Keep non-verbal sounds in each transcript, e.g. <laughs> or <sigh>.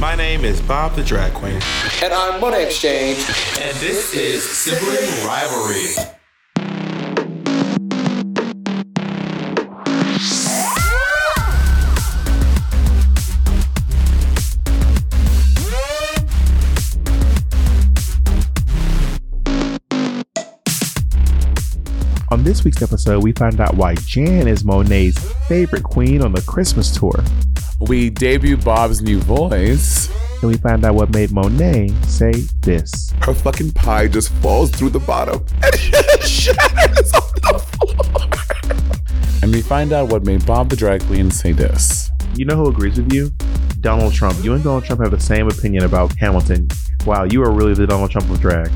My name is Bob the Drag Queen. And I'm Monet X Change. And this is Sibling Rivalry. On this week's episode, we find out why Jan is Monet's favorite queen on the Christmas tour. We debut Bob's new voice. And we find out what made Monet say this. Her fucking pie just falls through the bottom <laughs> and shatters on the floor. And we find out what made Bob the drag queen say this. You know who agrees with you? Donald Trump. You and Donald Trump have the same opinion about Hamilton. Wow, you are really the Donald Trump of drag.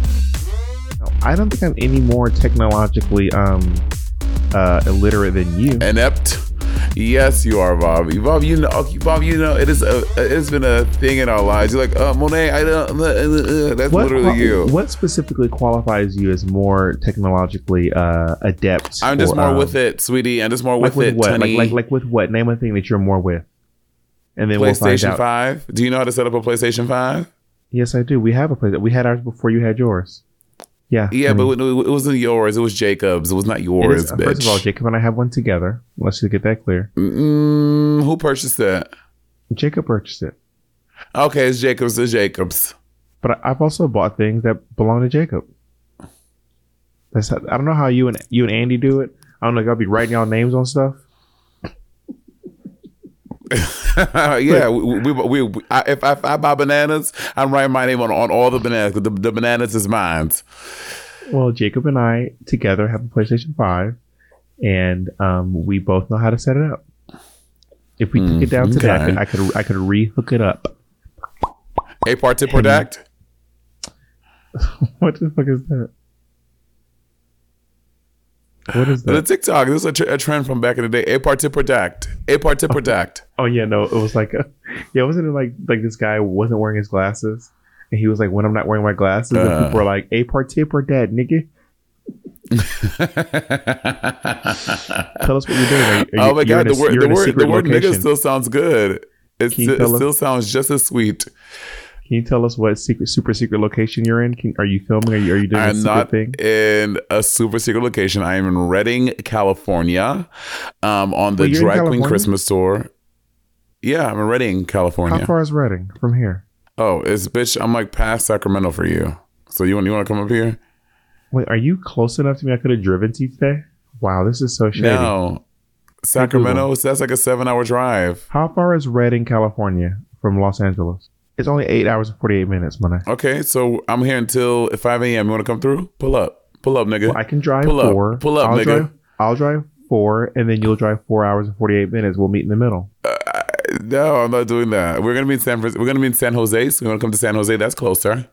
I don't think I'm any more technologically um uh illiterate than you. Inept. Yes, you are, Bob. Bob, you know, Bob, you know, it is a, it's been a thing in our lives. You're like, uh, Monet, I don't. Uh, uh, uh that's what, literally you. What specifically qualifies you as more technologically uh, adept? I'm just or, more um, with it, sweetie. I'm just more like with, it, what? Like, like, like with what? Name a thing that you're more with. And then PlayStation we'll Five. Do you know how to set up a PlayStation Five? Yes, I do. We have a place. We had ours before you had yours. Yeah. Yeah, but it wasn't yours. It was Jacob's. It was not yours, bitch. First of all, Jacob and I have one together. Let's just get that clear. Mm, who purchased that? Jacob purchased it. Okay, it's Jacob's. It's Jacob's. But I've also bought things that belong to Jacob. That's I don't know how you and you and Andy do it. I don't know if I'll be writing y'all names on stuff. <laughs> yeah, we, we, we, I, if, I, if I buy bananas, I'm writing my name on, on all the bananas. The, the bananas is mine. Well, Jacob and I together have a PlayStation Five, and um, we both know how to set it up. If we mm, took it down okay. today, I could I could, I could re-hook it up. A part tip product. <laughs> what the fuck is that? What is <laughs> that? The TikTok. This is a, tr- a, trend from back in the day. A part to protect. A part to <laughs> protect. Oh, oh yeah, no, it was like a, <laughs> yeah, wasn't it like like this guy wasn't wearing his glasses, and he was like, when I'm not wearing my glasses, uh, and people were like, a part or dead, nigga. Tell us what you're doing. Are are oh my god, the word the word the word nigga still sounds good. It's, it still sounds just as sweet. Can you tell us what secret, super secret location you're in? Can, are you filming? Are you, are you doing I'm not thing? in a super secret location. I am in Redding, California, um, on the Wait, Drag Queen Christmas tour. Yeah, I'm in Redding, California. How far is Redding from here? Oh, it's bitch. I'm like past Sacramento for you. So you want you want to come up here? Wait, are you close enough to me? I could have driven to you today. Wow, this is so shady. No, Sacramento. So that's like a seven hour drive. How far is Redding, California, from Los Angeles? It's only eight hours and forty eight minutes, money. Okay, so I'm here until five a.m. You want to come through? Pull up, pull up, nigga. Well, I can drive pull four. Up. Pull up, I'll nigga. Drive, I'll drive four, and then you'll drive four hours and forty eight minutes. We'll meet in the middle. Uh, no, I'm not doing that. We're gonna be in San. We're gonna be in San Jose. So we're gonna come to San Jose. That's closer.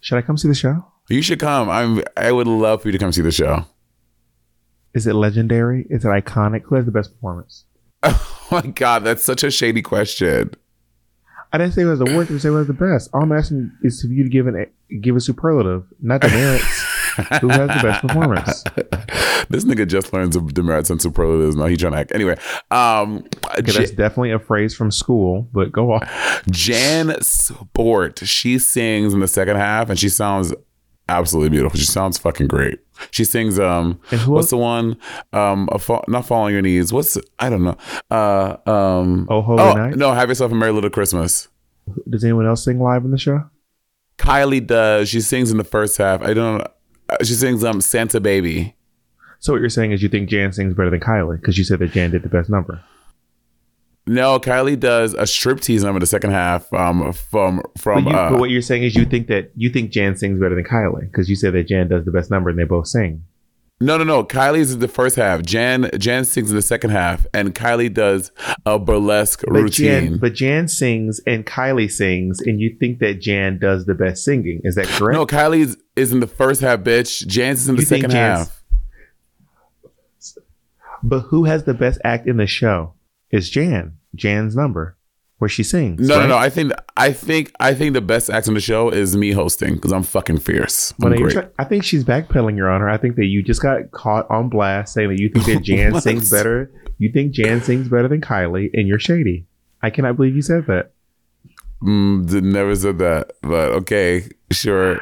Should I come see the show? You should come. I'm. I would love for you to come see the show. Is it legendary? Is it iconic? Who has the best performance? <laughs> Oh my god, that's such a shady question. I didn't say it was the worst. I said it was the best. All I'm asking is for you to give an give a superlative, not the merits. <laughs> Who has the best performance? this nigga just learned the demerits and superlatives. Now he trying to act. Anyway, um, okay, that's definitely a phrase from school, but go on. Jan Sport. She sings in the second half, and she sounds absolutely beautiful. She sounds fucking great. She sings um what's the one um not falling your knees. What's I don't know. Uh um Oh Holy oh, Night. No, have yourself a merry little Christmas. Does anyone else sing live in the show? Kylie does. She sings in the first half. I don't uh, she sings um Santa Baby. So what you're saying is you think Jan sings better than Kylie because you said that Jan did the best number. No, Kylie does a striptease number in the second half um, from from. But, you, uh, but, what you're saying is you think that you think Jan sings better than Kylie because you said that Jan does the best number and they both sing. No, no, no. Kylie's in the first half. Jan Jan sings in the second half, and Kylie does a burlesque but routine. Jan, but Jan sings and Kylie sings, and you think that Jan does the best singing. Is that correct? No, Kylie is in the first half, bitch. Jan's in the you second half. But who has the best act in the show? Is Jan. Jan's number where she sings. No, right? no, no. I think I think I think the best act on the show is me hosting because I'm fucking fierce. I'm but great. I think she's backpedaling, Your Honor. I think that you just got caught on blast saying that you think that <laughs> Jan sings better. You think Jan sings better than Kylie, and you're shady. I cannot believe you said that. Mm, never said that, but okay, sure.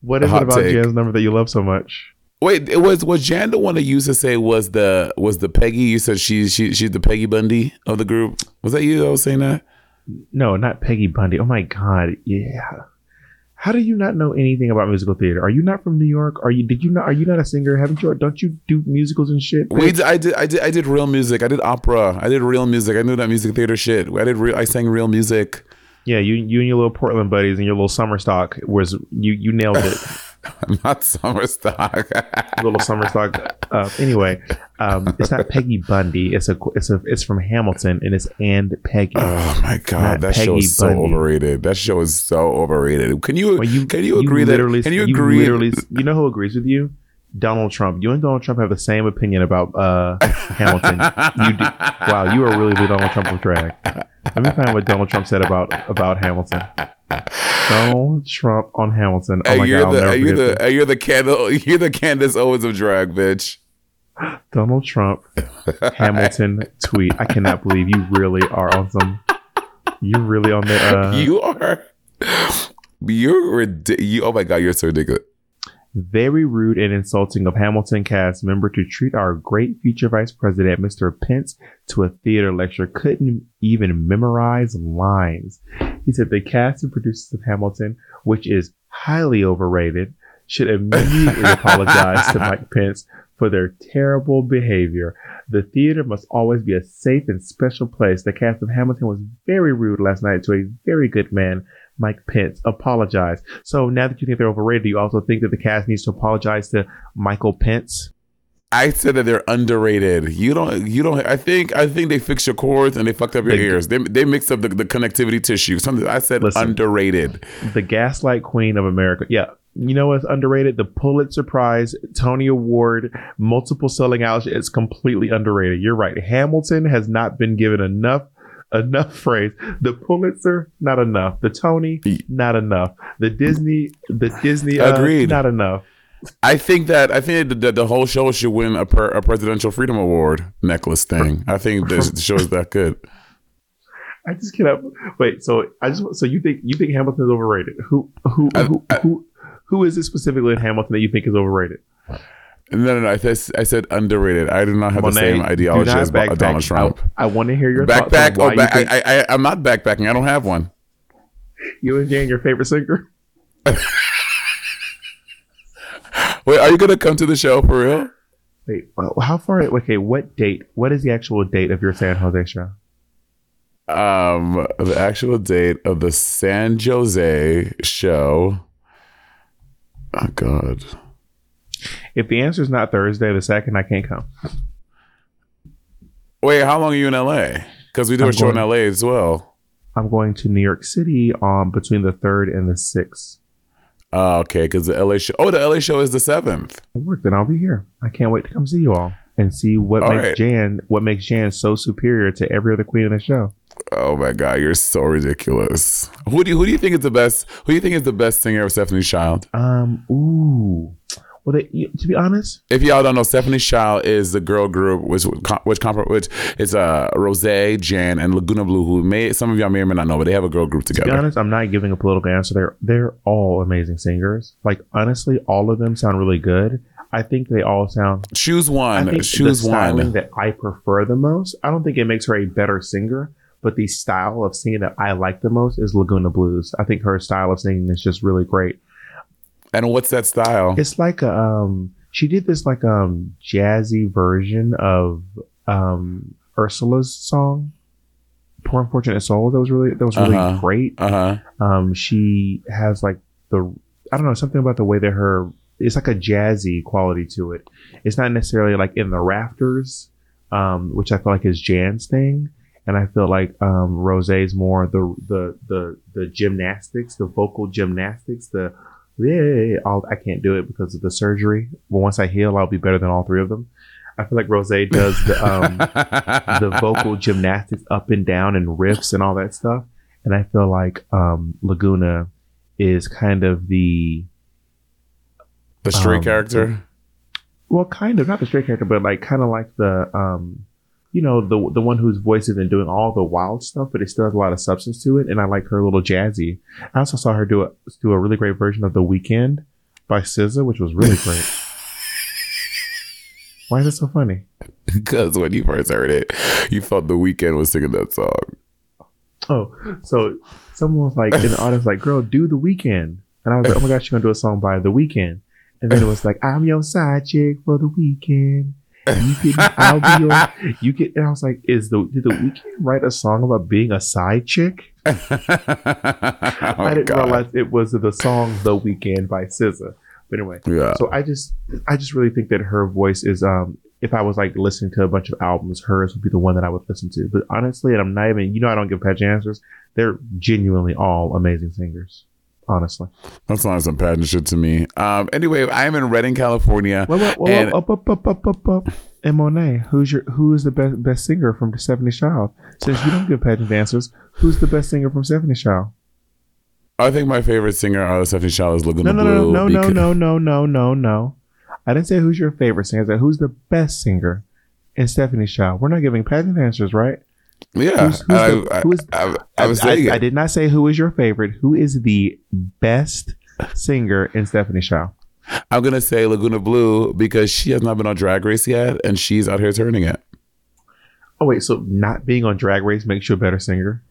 What is Hot it about take. Jan's number that you love so much? Wait, it was was Jan the one that used to say was the was the Peggy? You said she's she, she's the Peggy Bundy of the group. Was that you that was saying that? No, not Peggy Bundy. Oh my God, yeah. How do you not know anything about musical theater? Are you not from New York? Are you? Did you not? Are you not a singer? Haven't you? Don't you do musicals and shit? We I did I did I did real music. I did opera. I did real music. I knew that music theater shit. I did real. I sang real music. Yeah, you you and your little Portland buddies and your little summer stock was you you nailed it. <laughs> I'm <laughs> not summer stock. little summer stock. Uh, anyway, um, it's not Peggy Bundy. It's a it's a it's from Hamilton and it's and Peggy. oh my god, that show Peggy is so Bundy. overrated. That show is so overrated. Can you, Well, can you agree that? Can you agree? literally, you know who agrees with you? Donald Trump. You and Donald Trump have the same opinion about uh, Hamilton. You do, wow, you are really the Donald Trump of drag. Let me find what Donald Trump said about about Hamilton. Donald Trump on Hamilton. Oh Hey, my you're god, the you're the you're the candle <laughs> you're the Candace Owens of drag, bitch. Donald Trump Hamilton <laughs> tweet. I cannot believe you really are on some. You're really on the. Uh, you are you're ridiculous. You, oh my god, you're so ridiculous. Very rude and insulting of Hamilton cast member to treat our great future vice president, Mr. Pence, to a theater lecture. Couldn't even memorize lines. He said the cast and producers of Hamilton, which is highly overrated, should immediately apologize to Mike <laughs> Pence for their terrible behavior. The theater must always be a safe and special place. The cast of Hamilton was very rude last night to a very good man, Mike Pence. Apologize. So now that you think they're overrated, do you also think that the cast needs to apologize to Michael Pence? I said that they're underrated. You don't. You don't. I think. I think they fixed your cords and they fucked up your ears. They they mixed up the, the connectivity tissue. Something. I said Listen. underrated. The Gaslight Queen of America. Yeah. You know what's underrated? The Pulitzer Prize, Tony Award, multiple selling out. It's completely underrated. You're right. Hamilton has not been given enough enough phrase. The Pulitzer, not enough. The Tony, not enough. The Disney, the Disney, uh, Agreed. not enough. I think that I think that the, the whole show should win a, per, a presidential freedom award necklace thing. I think this the <laughs> show is that good. I just cannot wait. So I just so you think you think Hamilton is overrated? Who who I- who who, who is it specifically in Hamilton that you think is overrated? No, no, no. I, th- I said underrated. I do not have the same ideology as backpack. Donald Trump. I, I want to hear your thoughts Backpack? Oh, back, you think I, I, I'm not backpacking. I don't have one. you and Jane your favorite singer. <laughs> Wait, are you gonna come to the show for real? Wait, how far? Okay, what date? What is the actual date of your San Jose show? Um, the actual date of the San Jose show. Oh God. If the answer is not Thursday, the second, I can't come. Wait, how long are you in LA? Because we do I'm a show in LA as well. I'm going to New York City on between the third and the sixth. Oh, okay, because the LA show. Oh, the LA show is the seventh. Work, then I'll be here. I can't wait to come see you all and see what All makes right. Jan what makes Jan so superior to every other queen in the show. Oh my God, you're so ridiculous. Who do you, who do you think is the best? Who do you think is the best singer of Stephanie's Child? Um, ooh. Well, they, you, to be honest, If y'all don't know, Stephanie's Child is the girl group which which which is uh Rose, Jan, and Lagoona Bloo. Who may some of y'all may or may not know, but they have a girl group together. to be honest, I'm not giving a political answer. They're they're all amazing singers. Like honestly, all of them sound really good. I think they all sound. Choose one. I think Choose the styling one. that I prefer the most. I don't think it makes her a better singer, but the style of singing that I like the most is Lagoona Bloo's. I think her style of singing is just really great. And what's that style? It's like a, um she did this like um jazzy version of um Ursula's song Poor Unfortunate Soul that was really that was really Uh-huh. great. Uh huh. Um she has like the I don't know something about the way that her it's like a jazzy quality to it. It's not necessarily like in the rafters, um, which I feel like is Jan's thing. And I feel like um, Rose's more the the the the gymnastics, the vocal gymnastics, the yeah, I'll, I can't do it because of the surgery. But once I heal, I'll be better than all three of them. I feel like Rose <laughs> does the um, the vocal gymnastics up and down and riffs and all that stuff. And I feel like um, Lagoona is kind of the the straight um, character. well, kind of not the straight character, but like kind of like the um, you know, the the one whose voice isn't doing all the wild stuff, but it still has a lot of substance to it, and I like her little jazzy. I also saw her do a do a really great version of The Weekend by SZA, which was really great. <laughs> Why is it so funny? Because when you first heard it, you thought the Weeknd was singing that song. Oh, so someone was like in the audience, like, "Girl, do The Weekend," and I was like, "Oh my gosh, she's gonna do a song by The Weeknd," and then it was like, "I'm your side chick for the weekend." You can, I'll be your, you can, and I was like, is the, did the Weeknd write a song about being a side chick? <laughs> oh I didn't God. realize it was the song The Weekend by SZA. But anyway, Yeah. so I just, I just really think that her voice is, um, if I was like listening to a bunch of albums, hers would be the one that I would listen to. But honestly, and I'm not even, you know, I don't give patchy answers. They're genuinely all amazing singers. Honestly. That sounds some pageant shit to me. Um. Anyway, I'm in Redding, California. And up, up, up, up, up, up. <laughs> And Monet, who's your, who is the best, best singer from the 70s Child? Since you don't give pageant answers, who's the best singer from 70s Child? I think my favorite singer out of Stephanie Shaw is Lagoona No, no, no, Blue. no, no, because- no, no, no, no, no. I didn't say who's your favorite singer. I said who's the best singer in Stephanie's Child. We're not giving pageant answers, right? Yeah, Who's- who's I, the- I, who is- I, I was saying I, it. did not say who is your favorite. Who is the best singer in Stephanie Child? I'm gonna say Lagoona Bloo because she has not been on Drag Race yet, and she's out here turning it. Oh wait, so not being on Drag Race makes you a better singer?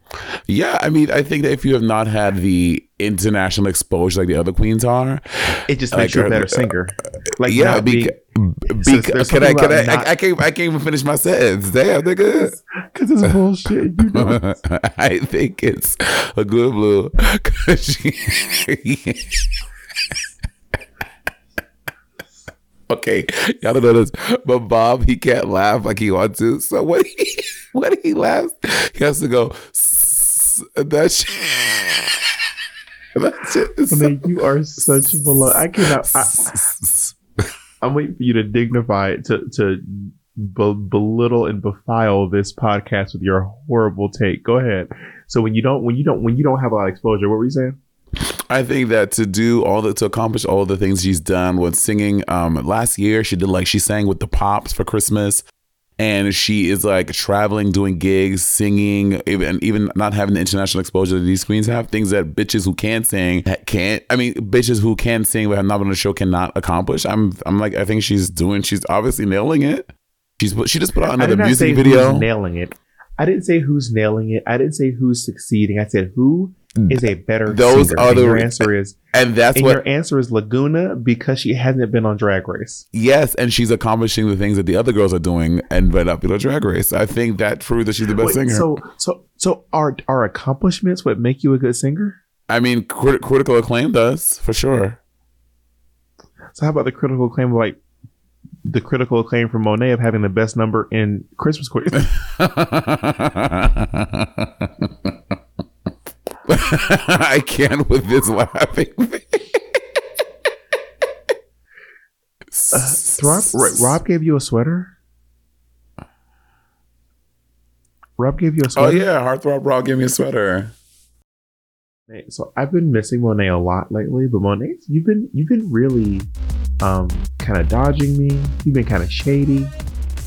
Yeah, I mean, I think that if you have not had the international exposure like the other queens are, It just Like makes you a better uh, singer. Uh, like yeah, being, can I can I, not- I I can't I can't even finish my sentence. Damn, <laughs> nigga. because it's bullshit. You know. <laughs> I think it's a good Blue. <laughs> <laughs> okay, y'all don't know this, but Bob he can't laugh like he wants to. So when he <laughs> when he laughs, he has to go. "S- That shit. <laughs> That shit is I so- you are such below. I cannot. I, I'm waiting for you to dignify it to to be, belittle and befile this podcast with your horrible take. Go ahead. So when you don't when you don't when you don't have a lot of exposure, what were you saying? I think that to do all the to accomplish all the things she's done with singing, um, last year she did like she sang with the Pops for Christmas, and she is like traveling, doing gigs, singing, even even not having the international exposure that these queens have. Things that bitches who can't sing can't. I mean, bitches who can sing but have not been on the show cannot accomplish. I'm I'm like I think she's doing. She's obviously nailing it. She's she just put out another music video. nailing it. I didn't say who's nailing it. I didn't say who's succeeding. I said who is a better Those singer. are And your answer is and that's and what your answer is Lagoona because she hasn't been on Drag Race. Yes, and she's accomplishing the things that the other girls are doing and but up Drag Race. I think that proves that she's the best Wait, singer. So so so are are accomplishments what make you a good singer? I mean, crit- critical acclaim does for sure. So how about the critical acclaim, of, like the critical acclaim from Monet of having the best number in Christmas <laughs> Queen? <laughs> <laughs> I can't with this laughing. <laughs> Rob, Rob gave you a sweater. Rob gave you a sweater. Oh sweater. yeah, Heartthrob Rob gave me a sweater. So I've been missing Monet a lot lately, but Monet, you've been you've been really um kind of dodging me. You've been kind of shady,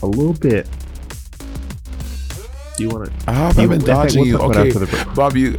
a little bit. Do you want to? I have been dodging you. Okay, after the break. Bob, you.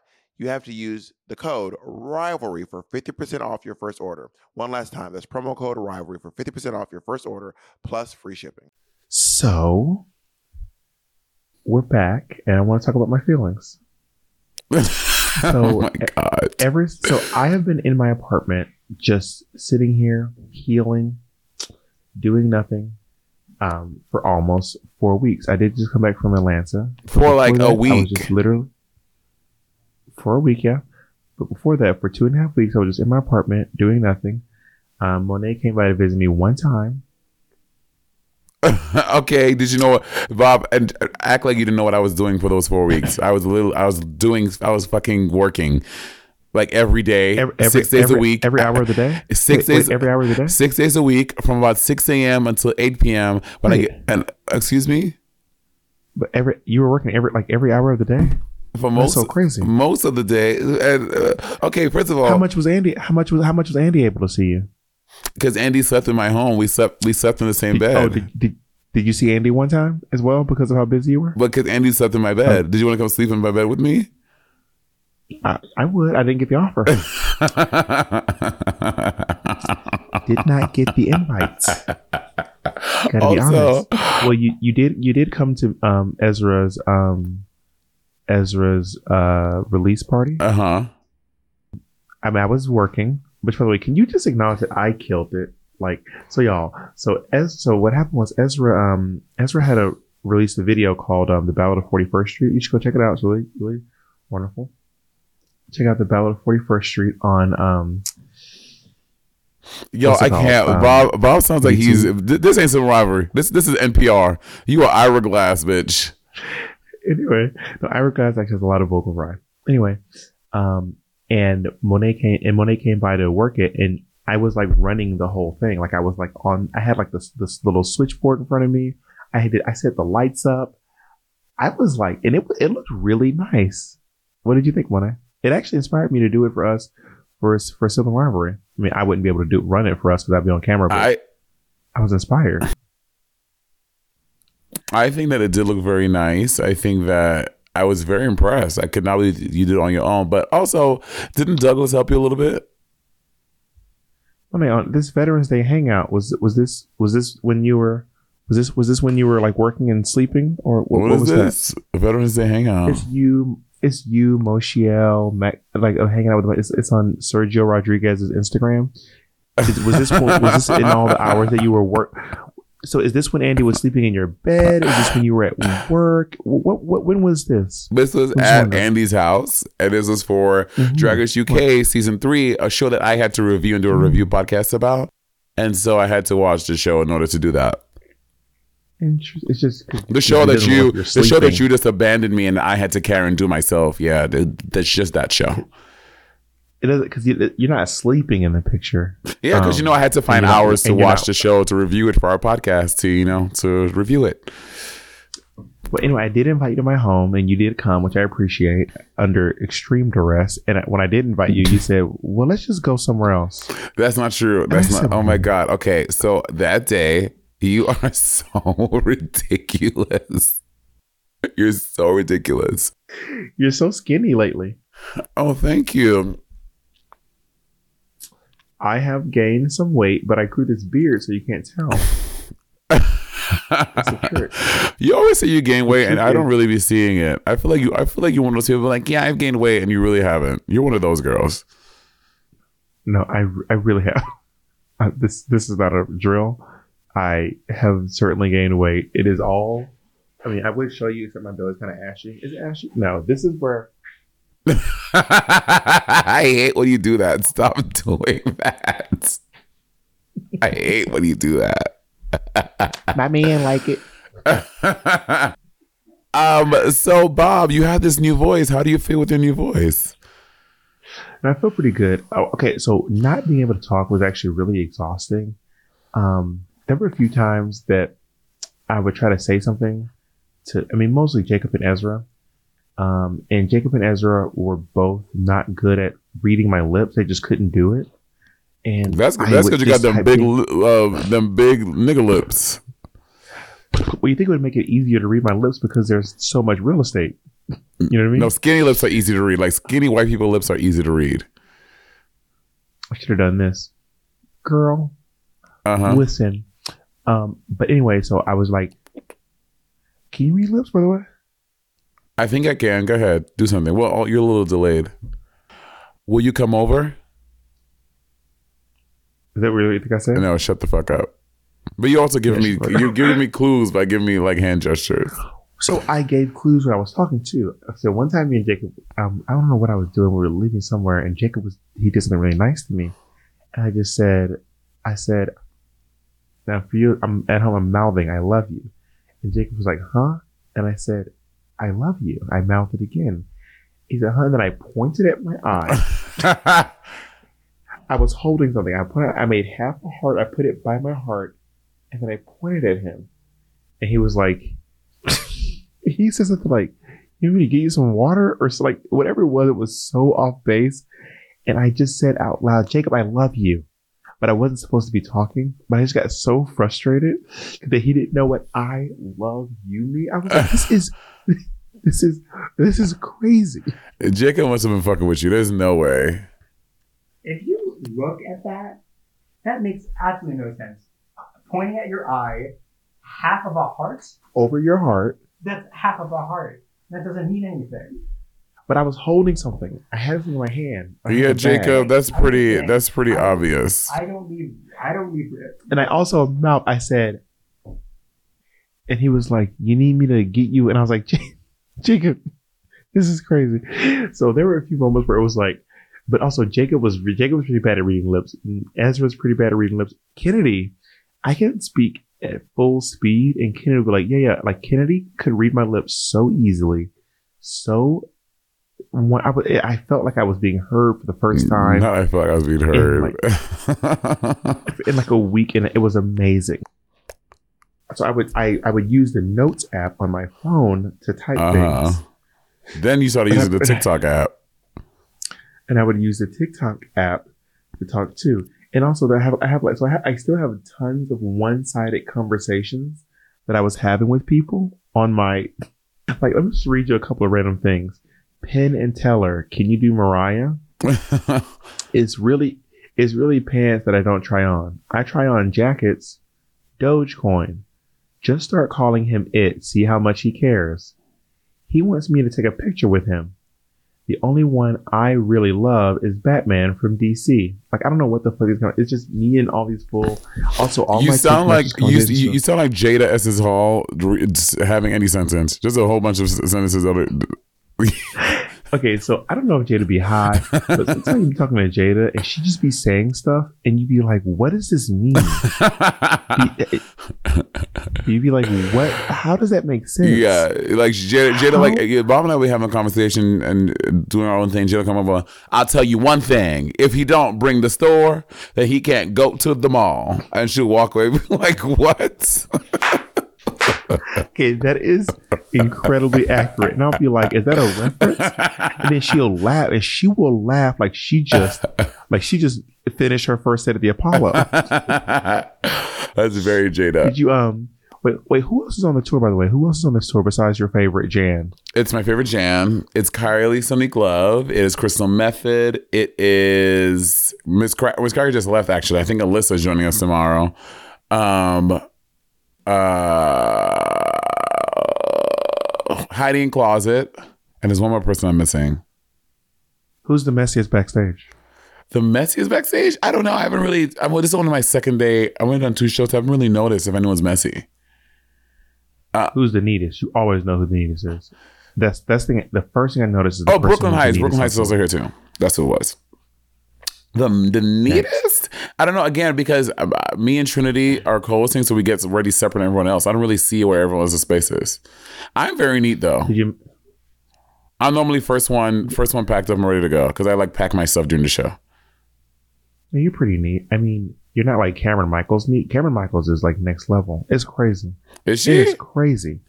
you have to use the code rivalry for 50% off your first order. One last time, that's promo code rivalry for 50% off your first order plus free shipping. So we're back and I want to talk about my feelings. <laughs> So oh my God. Ever so I have been in my apartment just sitting here healing, doing nothing, um, for almost four weeks. I did just come back from Atlanta. For like a that, I was just literally for a week, yeah. But before that, for two and a half weeks, I was just in my apartment doing nothing. Um, Monet came by to visit me one time. <laughs> okay, did you know what, Bob? And act like you didn't know what I was doing for those four weeks. I was little. I was doing. I was fucking working, like every day, Every, every, six days every- a week, every hour of the day. <laughs> Six Wait, wait, days every hour of the day. Six days a week from about six a.m. until eight p.m. When I get and excuse me But every you were working every like every hour of the day. For That's most so crazy. most of the day. And uh, okay, first of all, How much was Andy? How much was how much was Andy able to see you? because Andy slept in my home, we slept we slept in the same Did, bed. oh, did, did, did you see Andy one time as well because of how busy you were? but because Andy slept in my bed, did you want to come sleep in my bed with me? I, I would. I didn't get the offer. <laughs> did not get the invite. Gotta be honest. Well, you, you did you did come to um, Ezra's um, Ezra's uh, release party. uh huh. I mean, I was working. Which, by the way, can you just acknowledge that I killed it? Like, so y'all. So as so what happened was Ezra um Ezra had a released a video called um the Ballad of Forty First Street. You should go check it out. It's really really wonderful. Check out the Ballad of Forty First Street on um Yo, I can't. Um, Bob Bob sounds like he's. Th- This ain't some rivalry. This this is NPR. You are Ira Glass, bitch. Anyway, no, Ira Glass actually has a lot of vocal fry. Anyway, um, and Monet came and Monet came by to work it, and I was like running the whole thing. Like I was like on. I had like this this little switchboard in front of me. I had I set the lights up. I was like, and it it looked really nice. What did you think, Monet? It actually inspired me to do it for us for for Sibling Rivalry. I mean, I wouldn't be able to do run it for us because I'd be on camera. But I, I was inspired. I think that it did look very nice. I think that I was very impressed. I could not believe you did it on your own, but also didn't Douglas help you a little bit? I mean, on this Veterans Day hangout was was this was this when you were was this was this when you were like working and sleeping or what, what was this? Veterans Day hangout. It's you. It's you, Moshiel, Mac, like uh, hanging out with. It's, it's on Sergio Rodriguez's Instagram. Was this was this in all the hours that you were work? So is this when Andy was sleeping in your bed? Is this when you were at work? What what when was this? This was Which at? Andy's house, and this was for Mhm. Drag Race UK season three, a show that I had to review and do a Mm-hmm. review podcast about, and so I had to watch the show in order to do that. Inter- It's just The show that you, the show that you just abandoned me and I had to carry and do myself. Yeah, that's just that show. It doesn't because you, you're not sleeping in the picture. Yeah, because you Um, know I had to find hours to watch not- the show to review it for our podcast to you know to review it. But anyway, I did invite you to my home, and you did come, which I appreciate under extreme duress. And when I did invite you, you <laughs> said, "Well, let's just go somewhere else." That's not true. That's not. said- Oh my god. Okay, so that day you are <laughs> so <laughs> ridiculous. You're so ridiculous. You're so skinny lately. Oh, thank you. I have gained some weight, but I grew this beard, so you can't tell. <laughs> you always say you gain weight, and I don't really be seeing it. I feel like you. I feel like you're one of those people like, yeah, I've gained weight, and you really haven't. You're one of those girls. No, I, I really have. Uh, this this is not a drill. I have certainly gained weight. It is all. I mean, I would show you, except my belly's kind of ashy. Is it ashy? No, this is where <laughs> I hate when you do that. Stop <laughs> doing that. I hate when you do that. <laughs> my man like it. um. So, Bob, you have this new voice. How do you feel with your new voice? And I feel pretty good. Oh, okay, so not being able to talk was actually really exhausting. Um, there were a few times that I would try to say something to, I mean, mostly Jacob and Ezra. Um, and Jacob and Ezra were both not good at reading my lips. They just couldn't do it. And That's I that's because you got them big, in- uh, them big nigga lips. Well, you think it would make it easier to read my lips because there's so much real estate. You know what I mean? No, skinny lips are easy to read. Like skinny white people lips are easy to read. I should have done this. Girl, Uh huh. listen. Um, but anyway, so I was like, can you read lips, by the way? I think I can. Go ahead, do something. Well, oh, you're a little delayed. Will you come over? Is that really what you think I said? No, shut the fuck up. But you also giving Yeah, me you're giving me clues by giving me like hand gestures. So I gave clues when I was talking to. So one time, me and Jacob, um, I don't know what I was doing. We were leaving somewhere, and Jacob was he did something really nice to me, and I just said, I said, now for you, I'm at home. I'm mouthing, I love you, and Jacob was like, huh? And I said, I love you. I mouthed it again. He said, huh? And then I pointed at my eye. <laughs> I was holding something. I put, I made half a heart. I put it by my heart, and then I pointed at him, and he was like, <laughs> he says something like, "You want me to get you some water?" or so, like whatever it was. It was so off base, and I just said out loud, "Jacob, I love you," but I wasn't supposed to be talking. But I just got so frustrated that he didn't know what I love you mean. I was like, <laughs> "This is." <laughs> This is this is crazy. Jacob must have been fucking with you. There's no way. If you look at that, that makes absolutely no sense. Pointing at your eye, half of a heart, Over your heart, that's half of a heart. That doesn't mean anything. but I was holding something. I had it in my hand. I Yeah. Jacob, that's pretty. That's pretty I- obvious. I don't leave. I don't leave it. And I also mouth. I said, and he was like, "You need me to get you?" And I was like, <laughs> "Jacob, this is crazy." So there were a few moments where it was like But also Jacob was Jacob was pretty bad at reading lips. and Ezra was pretty bad at reading lips. Kennedy, I can speak at full speed, and Kennedy would be like, "Yeah, yeah." Like Kennedy could read my lips so easily, so. When I, was, I felt like I was being heard for the first mm, time Now I felt like I was being heard. <laughs> in like a week, and it was amazing. So I would I, I would use the notes app on my phone to type uh-huh. things, Then you started using the <laughs> TikTok app. and I would use the TikTok app to talk too. And also, I have I have like so I, I still have tons of one sided conversations that I was having with people on my like. Let me just read you a couple of random things. Penn and Teller, can you do Mariah? <laughs> It's really it's really pants that I don't try on. I try on jackets. Dogecoin. Just start calling him it. See how much he cares. He wants me to take a picture with him. The only one I really love is Batman from DC. Like I don't know what the fuck is going. It's just me and all these full. Also, all you my sound like you, you, you sound like Jada Essence Hall having any sentence. Just a whole bunch of sentences of it. <laughs> Okay, so I don't know if Jada be high, but sometimes you talking to Jada and she just be saying stuff, and you be like, "What does this mean?" <laughs> you be like, "What? How does that make sense?" Yeah, like Jada, Jada How- like Bob and I we having a conversation and doing our own thing. Jada come with, "I'll tell you one thing: if he don't bring the store, then he can't go to the mall." And she'll walk away <laughs> like, "What?" <laughs> <laughs> Okay, that is incredibly accurate. And I'll be like, "Is that a reference?" And then she'll laugh, and she will laugh like she just, like she just finished her first set at the Apollo. <laughs> That's very Jada. Did you um? Wait, wait. Who else is on the tour? By the way, who else is on this tour besides your favorite Jan? It's my favorite jam. It's Kylie Sonique Love. It is Crystal Methyd. It is Miss Cra- Miss just left actually. I think Alyssa's joining us tomorrow. Um uh Heidi N Closet. And there's one more person I'm missing. Who's the messiest backstage? The messiest backstage? I don't know. I haven't really I well, this is only my second day. I went on two shows. I haven't really noticed if anyone's messy. Who's the neatest? You always know who the neatest is. That's that's the the first thing I noticed is the Oh, Brooklyn Hytes. Brooklyn Hytes is also here too. That's who it was. The the neatest? I don't know. Again, because uh, me and Trinity are co-hosting, so we get already separate from everyone else. I don't really see where everyone else's space is. I'm very neat though. You? I'm normally first one, first one packed up and ready to go because I like pack my stuff during the show. You're pretty neat. I mean, you're not like Kameron Michaels neat. Kameron Michaels is like next level. It's crazy. Is she? is crazy.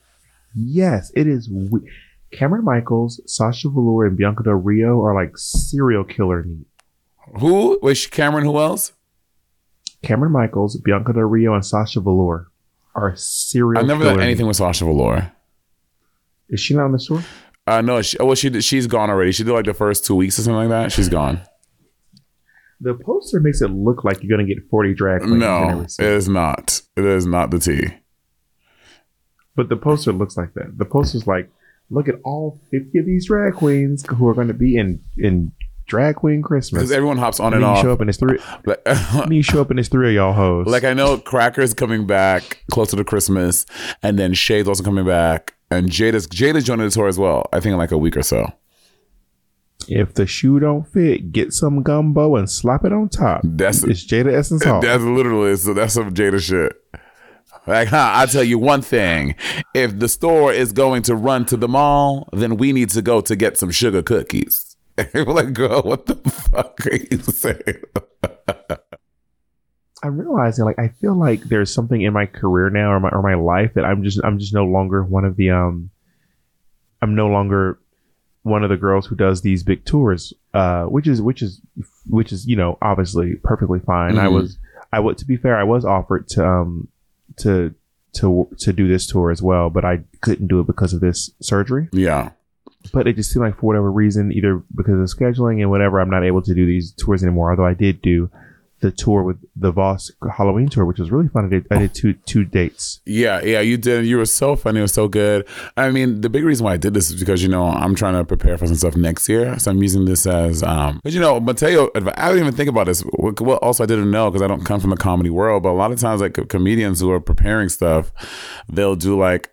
Yes, it is. We- Kameron Michaels, Sasha Velour, and Bianca Del Rio are like serial killer neat. Who? Wait, she- Kameron? Who else? Kameron Michaels, Bianca Del Rio, and Sasha Velour are serial. I've never done anything with Sasha Velour. Is she not on this tour? Uh, no, she, well, she she's gone already. She did like the first two weeks or something like that. She's gone. The poster makes it look like you're gonna get 40 drag queens. No, it is not. It is not the tea. But the poster looks like that. The poster's like, look at all 50 of these drag queens who are going to be in in drag queen Christmas. Because everyone hops on And and then you off. show up and it's three. <laughs> Like, <laughs> you show up and it's three of y'all hoes. like I know Cracker's coming back closer to Christmas, and then Shade's also coming back, and Jada's Jada's joining the tour as well. I think in like a week or so. if the shoe don't fit, get some gumbo and slap it on top. That's- it's Jada Essence Hall. That's literally so. That's some Jada shit. Like, huh, I tell you one thing: if the store is going to run to the mall, then we need to go to get some sugar cookies. <laughs> We're like, girl, what the fuck are you saying? <laughs> I'm realizing like I feel like there's something in my career now or my or my life that I'm just I'm just no longer one of the um I'm no longer one of the girls who does these big tours uh which is which is which is you know obviously perfectly fine. I Mhm. was I would to be fair I was offered to um to to to do this tour as well but I couldn't do it because of this surgery. Yeah, But it just seemed like for whatever reason either because of scheduling and whatever I'm not able to do these tours anymore although I did do the tour with the Voss Halloween tour, which was really fun. I did, I did two two dates. yeah, yeah. You did. You were so funny. It was so good. I mean, the big reason why I did this is because you know I'm trying to prepare for some stuff next year, so I'm using this as um. But you know, Mateo, I didn't even think about this. Well, also I didn't know because I don't come from the comedy world. But a lot of times, like comedians who are preparing stuff, they'll do like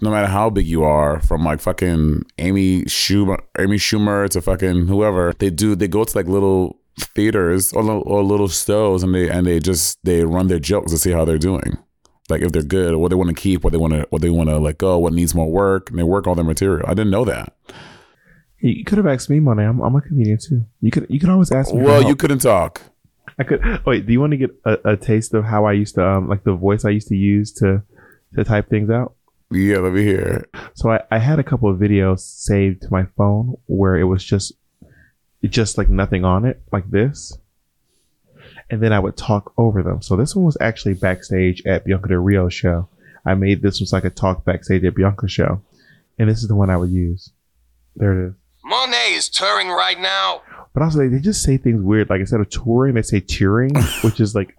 no matter how big you are, from like fucking Amy Schumer, Amy Schumer to fucking whoever, they do they go to like little theaters or, little- or little shows and they and they just they run their jokes to see how they're doing. Like if they're good, or what they want to keep, what they want to, what they want to let go, what needs more work, and they work all their material. I didn't know that. You could have asked me, Monet. I'm, I'm a comedian too. You could you could always ask me. Well, you couldn't talk. I could. Wait, do you want to get a, a taste of how I used to um like the voice I used to use to to type things out? Yeah, let me hear. So I, I had a couple of videos saved to my phone where it was just just like nothing on it, like this. And then I would talk over them. So this one was actually backstage at Bianca Del Rio show. I made this was like a talk backstage at Bianca show. And this is the one I would use. There it is. Monet is touring right now. But also they, they just say things weird. Like instead of touring, they say touring, <laughs> which is like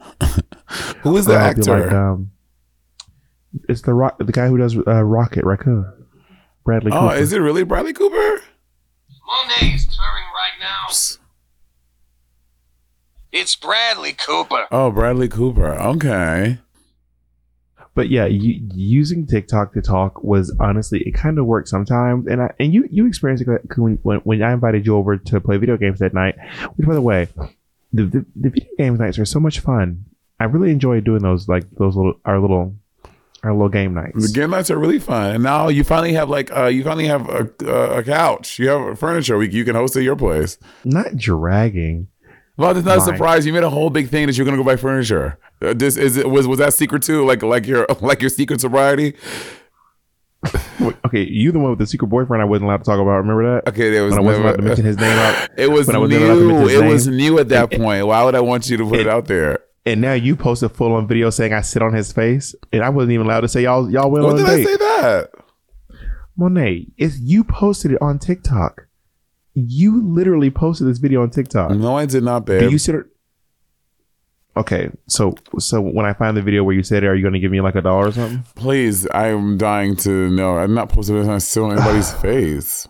Who is the or I'll be actor? like, um, it's the rock, the guy who does uh, Rocket Raccoon, Bradley. oh, Cooper. is it really Bradley Cooper? Monet is touring right now. It's Bradley Cooper. Oh, Bradley Cooper. Okay. But yeah, you, using TikTok to talk was honestly it kind of worked sometimes, and I and you you experienced it when, when when I invited you over to play video games that night. Which, by the way, the, the the video games nights are so much fun. I really enjoy doing those like those little our little our little game nights. The game nights are really fun, and now you finally have like uh, you finally have a, a, a couch. You have furniture. We, you can host at your place. Not dragging. Well, it's not a surprise. You made a whole big thing that you're gonna go buy furniture. Uh, this is it was was that secret too? Like like your <laughs> like your secret sobriety? Okay, you the one with the secret boyfriend I wasn't allowed to talk about. Remember that? Okay, there was When I wasn't never- allowed to mention his name out. <laughs> It was when wasn't allowed new. It was new at that <laughs> point. Why would I want you to put it out there? And now you post a full on video saying I sit on his face, and I wasn't even allowed to say y'all y'all went When on a did I say that? Monet, it's you posted it on TikTok. You literally posted this video on TikTok. No, I did not, Do babe. you sit? Okay, so so when I find the video where you said it, are you going to give me like a dollar or something? Please, I am dying to know. I'm not posting this on anybody's <sighs> face.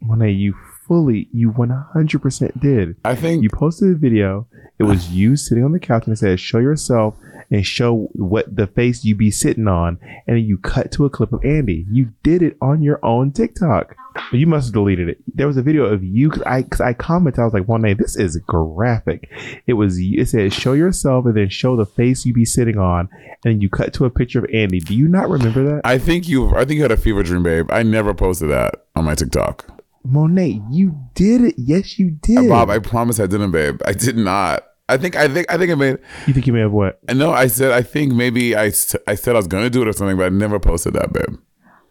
Monet, you fully, you one hundred percent did. I think You posted a video. It was you sitting on the couch and it said, "Show yourself and show what the face you be sitting on." And then you cut to a clip of Andy. You did it on your own TikTok. You must have deleted it. There was a video of you. Cause I, cause I commented. I was like, "One day, this is graphic." It was. you- It said, "Show yourself and then show the face you be sitting on." And you cut to a picture of Andy. Do you not remember that, I think you. I think you had a fever dream, babe. I never posted that on my TikTok. Monet? You did it. Yes, you did. Bob, I promise I didn't, babe. I did not. I think. I think. I think I made. you think you may have what? I no, I said. I think maybe I, I said I was gonna do it or something, but I never posted that, babe.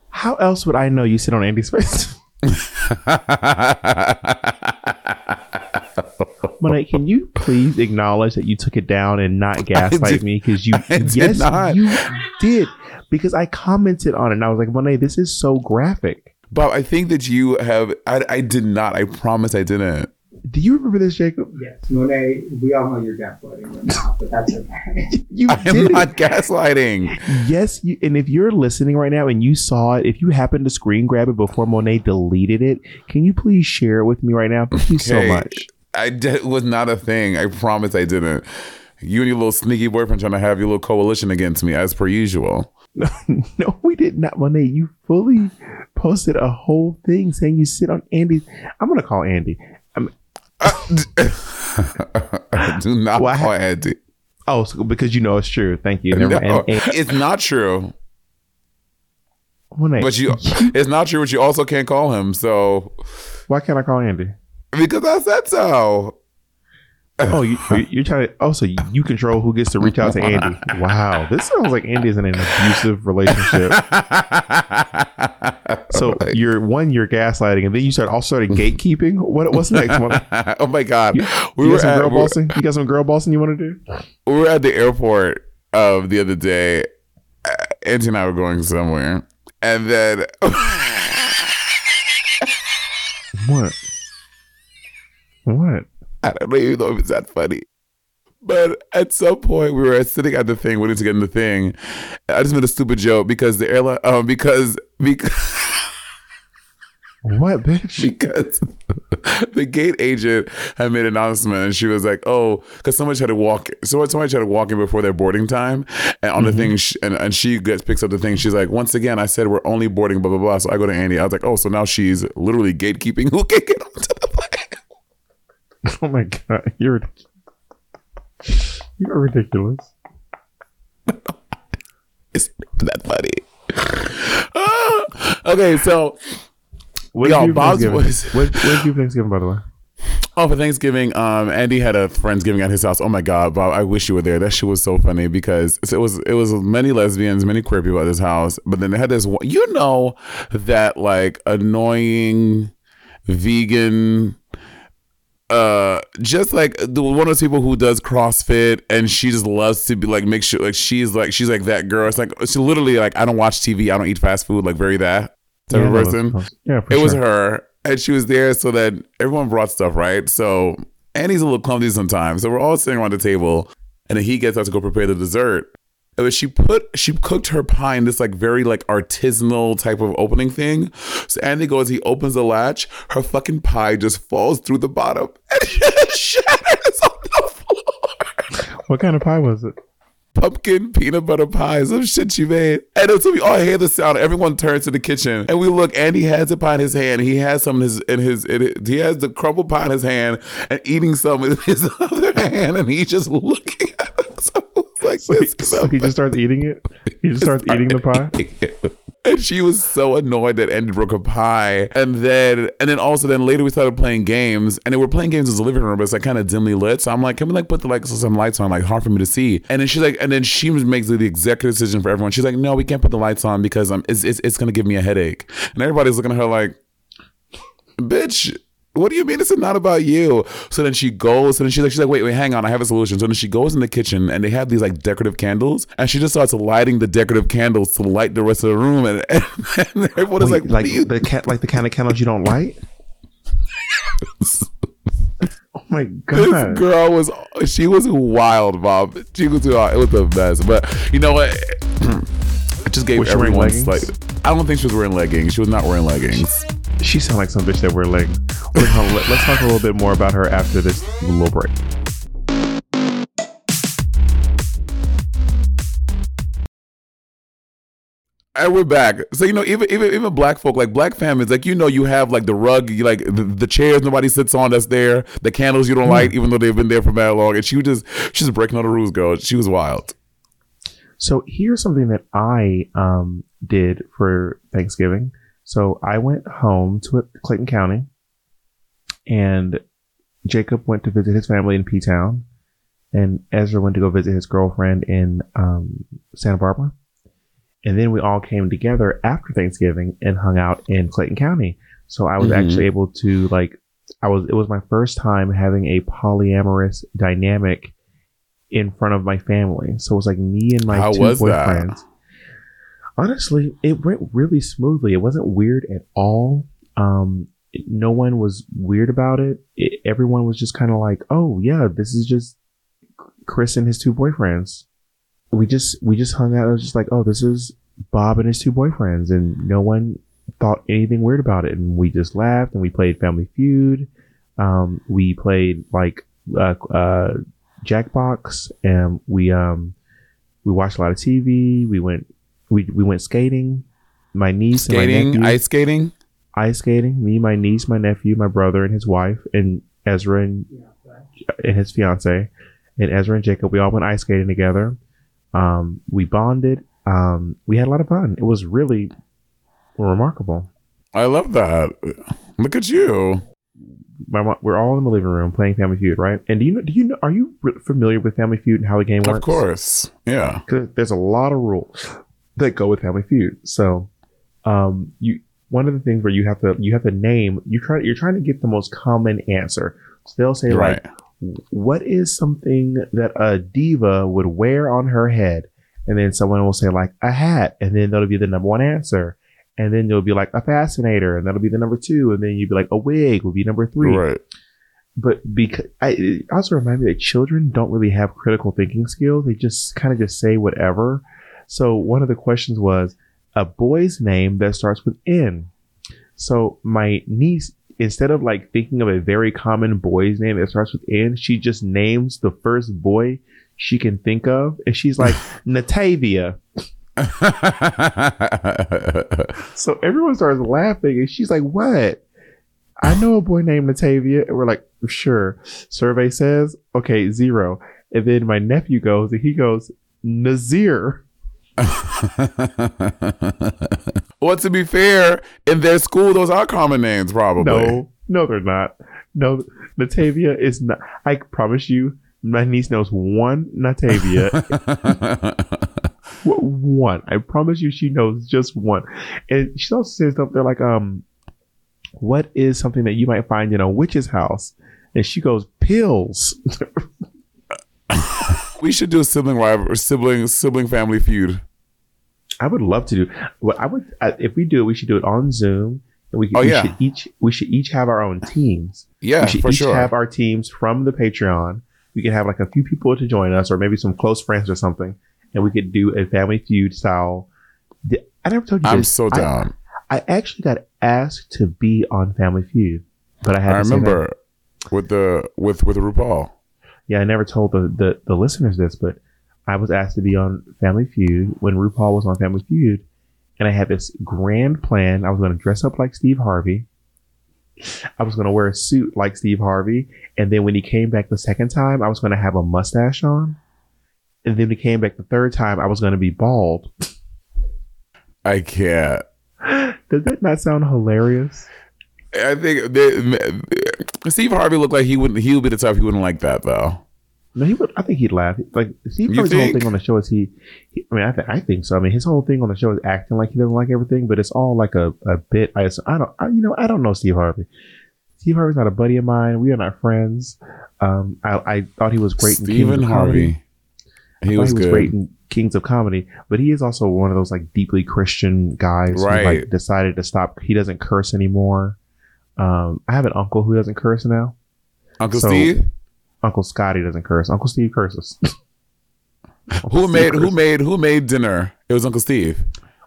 How else would I know you sit on Andy's face? <laughs> Monet, can you please acknowledge that you took it down and not <laughs> gaslight did- me? Because you, <laughs> I did yes, not. you did. Because I commented on it and I was like, Monet, this is so graphic. Bob, I think that you have. I, I did not. I promise I didn't. Do you remember this, Jacob? Yes, Monet, we all know you're gaslighting right now, but that's okay. <laughs> You I am did not gaslighting. Yes, you, and if you're listening right now and you saw it, if you happened to screen grab it before Monet deleted it, can you please share it with me right now? Thank you so much. I did, was not a thing. I promise I didn't. You and your little sneaky boyfriend trying to have your little coalition against me, as per usual. <laughs> no, we did not, Monet. You fully posted a whole thing saying you sit on Andy. I'm gonna call Andy. I'm, <laughs> Do not Well, call Andy. oh, so, because you know it's true. Thank you. Never No. And, and, it's not true. Monet, But <laughs> you, it's not true. But you also can't call him. So why can't I call Andy? because I said so. Oh, you, you- you're trying to. Oh, so you control who gets to reach out to Andy. Wow, this sounds like Andy is in an abusive relationship. <laughs> So you're one, you're gaslighting, and then you start also started gatekeeping. What what's next? Monet? <laughs> oh my god, You, we you were got some at girl we bossing. You got some girl bossing you want to do? we were at the airport of the other day. Uh, and I were going somewhere, and then <laughs> What? What? I don't even know if it's that funny. But at some point, we were sitting at the thing, waiting to get in the thing. I just made a stupid joke because the airline, um, because because What, bitch? because the gate agent had made an announcement and she was like, "Oh, because somebody tried to walk, so somebody tried to walk in before their boarding time, and on the thing, sh- and, and she gets picks up the thing. She's like, once again, I said we're only boarding, blah blah blah. So I go to Andy. I was like, oh, so now she's literally gatekeeping who can get onto the plane. <laughs> Oh my god, you're you're ridiculous. <laughs> It's that funny. <laughs> Okay, so What Yo, did you do for Bob's Thanksgiving? voice. What, what did you Thanksgiving, by the way? Oh, for Thanksgiving, um, Andy had a friendsgiving at his house. Oh my God, Bob! I wish you were there. That shit was so funny because it was it was many lesbians, many queer people at his house. But then they had this, you know, that like annoying vegan, uh, just like the one of those people who does CrossFit and she just loves to be like make sure like she's like she's like that girl. It's like she literally like I don't watch TV, I don't eat fast food, like very that type Yeah, of person. no, Yeah, it was her and she was there so that everyone brought stuff right? So Andy's a little clumsy sometimes. So we're all sitting around the table and then he gets out to go prepare the dessert and when she put she cooked her pie in this like very like artisanal type of opening thing so andy goes he opens the latch her fucking pie just falls through the bottom <laughs> and shatters on the floor What kind of pie was it? pumpkin peanut butter pie, some shit she made. And so we all hear the sound. Everyone turns to the kitchen and we look. Andy has the pie in his hand. He has some in his in his, in his he has the crumbled pie in his hand and eating some in his <laughs> other hand, and he's just looking at us. Like this. he, so he just starts eating it. He just starts eating the pie. And she was so annoyed that Andy broke her pie. And then and then also then later we started playing games. And then we're playing games in the living room, but it's like kind of dimly lit. So I'm like, can we like put the like some lights on, like hard for me to see. And then she's like, and then she makes the executive decision for everyone. She's like, no, we can't put the lights on because um it's it's, it's gonna give me a headache. And everybody's looking at her like, bitch. What do you mean it's not about you? So then she goes, and then she's like, she's like, wait, wait, hang on, I have a solution. So then she goes in the kitchen, and they have these like decorative candles, and she just starts lighting the decorative candles to light the rest of the room, and, and, <laughs> and everyone is like, like you the cat, like the kind of candles you don't light. <laughs> oh my god, This girl was she was wild, Bob. She was wild. It was the best. But you know what? <clears throat> It just gave Was everyone like I don't think she was wearing leggings. She was not wearing leggings. She sounds like some bitch that wear leggings. Wait, hold on, let, us talk a little bit more about her after this little break. And we're back. So you know, even even even black folk, like black families, like you know, you have like the rug, you like the, the chairs nobody sits on that's there, the candles you don't light, even though they've been there for mad long. And she was just she's breaking all the rules, girl. She was wild. So here's something that I um, did for Thanksgiving. So I went home to Clayton County, and Jacob went to visit his family in P Town, and Ezra went to go visit his girlfriend in um, Santa Barbara. And then we all came together after Thanksgiving and hung out in Clayton County. So I was Mhm. actually able to like, I was it was my first time having a polyamorous dynamic in front of my family. So it was like me and my How two boyfriends. that? Honestly, it went really smoothly. It wasn't weird at all. Um, no one was weird about it. it everyone was just kind of like, "Oh yeah, this is just Chris and his two boyfriends." We just we just hung out. I was just like, "Oh, this is Bob and his two boyfriends," and no one thought anything weird about it. And we just laughed and we played Family Feud. Um, we played like uh, uh, Jackbox, and we um we watched a lot of TV. We went we we went skating. My niece and my Skating, nephew, ice skating. ice skating. Me, my niece, my nephew, my brother, and his wife, and Ezra and, and his fiance, and Ezra and Jacob. We all went ice skating together. Um, we bonded. Um, we had a lot of fun. It was really remarkable. I love that. Look at you. My mom, we're all in the living room playing Family Feud, right? And do you know? Do you know? Are you familiar with Family Feud and how the game works? Of course. Yeah. there's a lot of rules that go with Family Feud. So, um, you one of the things where you have to you have to name you try you're trying to get the most common answer. So they'll say Right. like, "What is something that a diva would wear on her head?" And then someone will say like a hat, and then that'll be the number one answer. And then you'll be like a fascinator, and that'll be the number two. And then you'd be like a wig will be number three Right. but because I it also remind me that children don't really have critical thinking skills. They just kind of just say whatever. So one of the questions was a boy's name that starts with N. So my niece, instead of like thinking of a very common boy's name that starts with N, she just names the first boy she can think of, and she's like <laughs> Natavia. <laughs> so everyone starts laughing, and she's like, "What? I know a boy named Natavia." And we're like, "Sure." Survey says, "Okay, zero. And then my nephew goes, and he goes, "Nazir." <laughs> well, to be fair, in their school, those are common names, probably. No, no, they're not. No, Natavia is not. I promise you, my niece knows one Natavia. <laughs> one. I promise you, she knows just one. And she also says stuff. They're like, um, what is something that you might find in a witch's house? And she goes, pills. <laughs> we should do a sibling rival, or sibling, sibling family feud. I would love to do. What I would, if we do it, we should do it on Zoom. And we, oh, we yeah. should each we should each have our own teams. Yeah, we should for each sure. have our teams from the Patreon. We could have like a few people to join us, or maybe some close friends or something, and we could do a family feud style. I never told you. I'm this. so I- down. I, actually got asked to be on Family Feud, but I had. I to say that- remember with the with with RuPaul. Yeah, I never told the, the the listeners this, but I was asked to be on Family Feud when RuPaul was on Family Feud, and I had this grand plan. I was going to dress up like Steve Harvey. I was going to wear a suit like Steve Harvey, and then when he came back the second time, I was going to have a mustache on, and then when he came back the third time, I was going to be bald. <laughs> I can't. Does that not sound hilarious? I think they, Steve Harvey looked like he wouldn't. He would be the type he wouldn't like that though. No, he would. I think he'd laugh. Like Steve Harvey's whole thing on the show is he. he I mean, I, th- I think so. I mean, his whole thing on the show is acting like he doesn't like everything, but it's all like a, a bit. I, I don't. I, you know, I don't know Steve Harvey. Steve Harvey's not a buddy of mine. We are not friends. Um, I, I thought he was great Stephen. Harvey. He was he was great in Kings of Comedy, but he is also one of those like deeply Christian guys who like decided to stop. He doesn't curse anymore. Um, I have an uncle who doesn't curse now. Uncle So- Steve. Uncle Scotty doesn't curse. Uncle Steve curses. <laughs> Who Steve made who made who made dinner? It was Uncle Steve.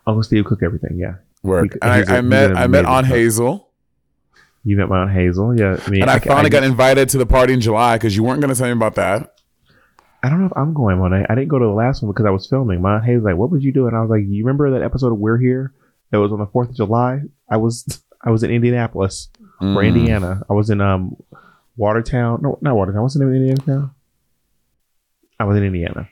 Uncle Steve cooked everything. Yeah. Work. He- And he's a- I, I met I met Aunt cook. Hazel, You met my aunt Hazel. Yeah. I mean, and I, ca- finally got invited to the party in July because you weren't going to tell me about that. I don't know if I'm going one. I, I didn't go to the last one because I was filming. My aunt Hazel's like, "What would you do?" And I was like, "You remember that episode of We're Here that was on the Fourth of July? I was <laughs> I was in Indianapolis or Mm. Indiana. I was in um Watertown. No, not Watertown. What's the name of Indiana town? I was in Indiana.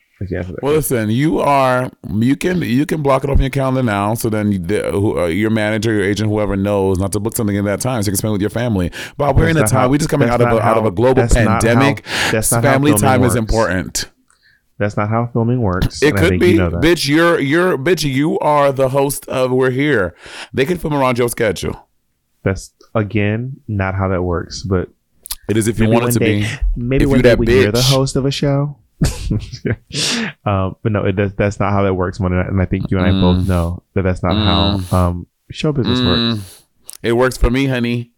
Well, listen, you are you can you can block it off in your calendar now, so then you, the, who, uh, your manager, your agent, whoever knows not to book something in that time, so you can spend with your family. But we're in a time how- we just coming out of a, not out of a global that's not how- pandemic. that's not how family filming time is works. important. That's not how filming works. It could be, you know bitch. You're you're bitch. You are the host of We're Here. They can film around your schedule. That's again not how that works. But It is if you want it to day, be. Maybe If one day when you're the host of a show. <laughs> um, but no, it does, that's not how that works. Mon, And I think you and I both know that that's not how um, show business works. Mm, it works for me, honey.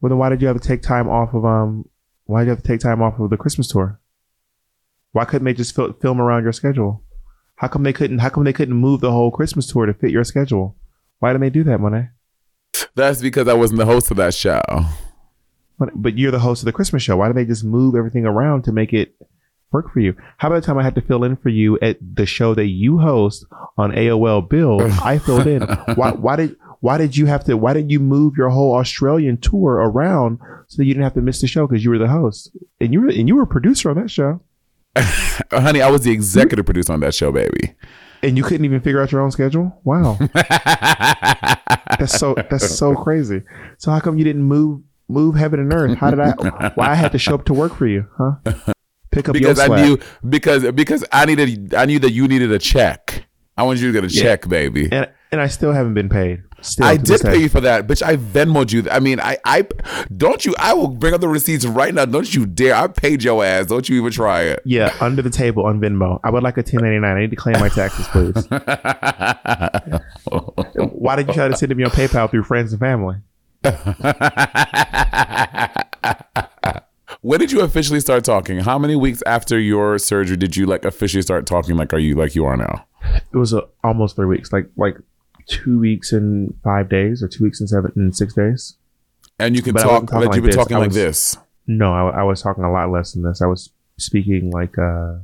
Well, then why did you have to take time off of um? Why did you have to take time off of the Christmas tour? Why couldn't they just fil- film around your schedule? How come they couldn't? How come they couldn't move the whole Christmas tour to fit your schedule? Why didn't they do that, Monet? That's because I wasn't the host of that show. But, but you're the host of the Christmas show. Why did they just move everything around to make it work for you? How about the time I had to fill in for you at the show that you host on AOL Bill? <laughs> I filled in. Why, why did why did you have to? Why did you move your whole Australian tour around so that you didn't have to miss the show because you were the host and you were and you were a producer on that show <laughs> honey, I was the executive producer on that show, baby. and you couldn't even figure out your own schedule? Wow, <laughs> that's so that's so crazy. So how come you didn't move move heaven and earth? How did I? Why I had to show up to work for you? Huh? Pick up because your I knew because because I needed I knew that you needed a check. I wanted you to get a check, baby. and and I still haven't been paid. Still, I did pay you for that, bitch. I Venmoed you. I mean, I, I, don't you? I will bring up the receipts right now. Don't you dare! I paid your ass. Don't you even try it. Yeah, under the table on Venmo. I would like a 1099. I need to claim my taxes, please. <laughs> Why did you try to send me on PayPal through friends and family? <laughs> when did you officially start talking? How many weeks after your surgery did you like officially start talking? Like, are you like you are now? It was uh almost three weeks. Like like two weeks and five days, or two weeks and seven and six days. And you can But talk talking like, you've been this. talking like this. No, I, I was talking a lot less than this. I was speaking like, uh,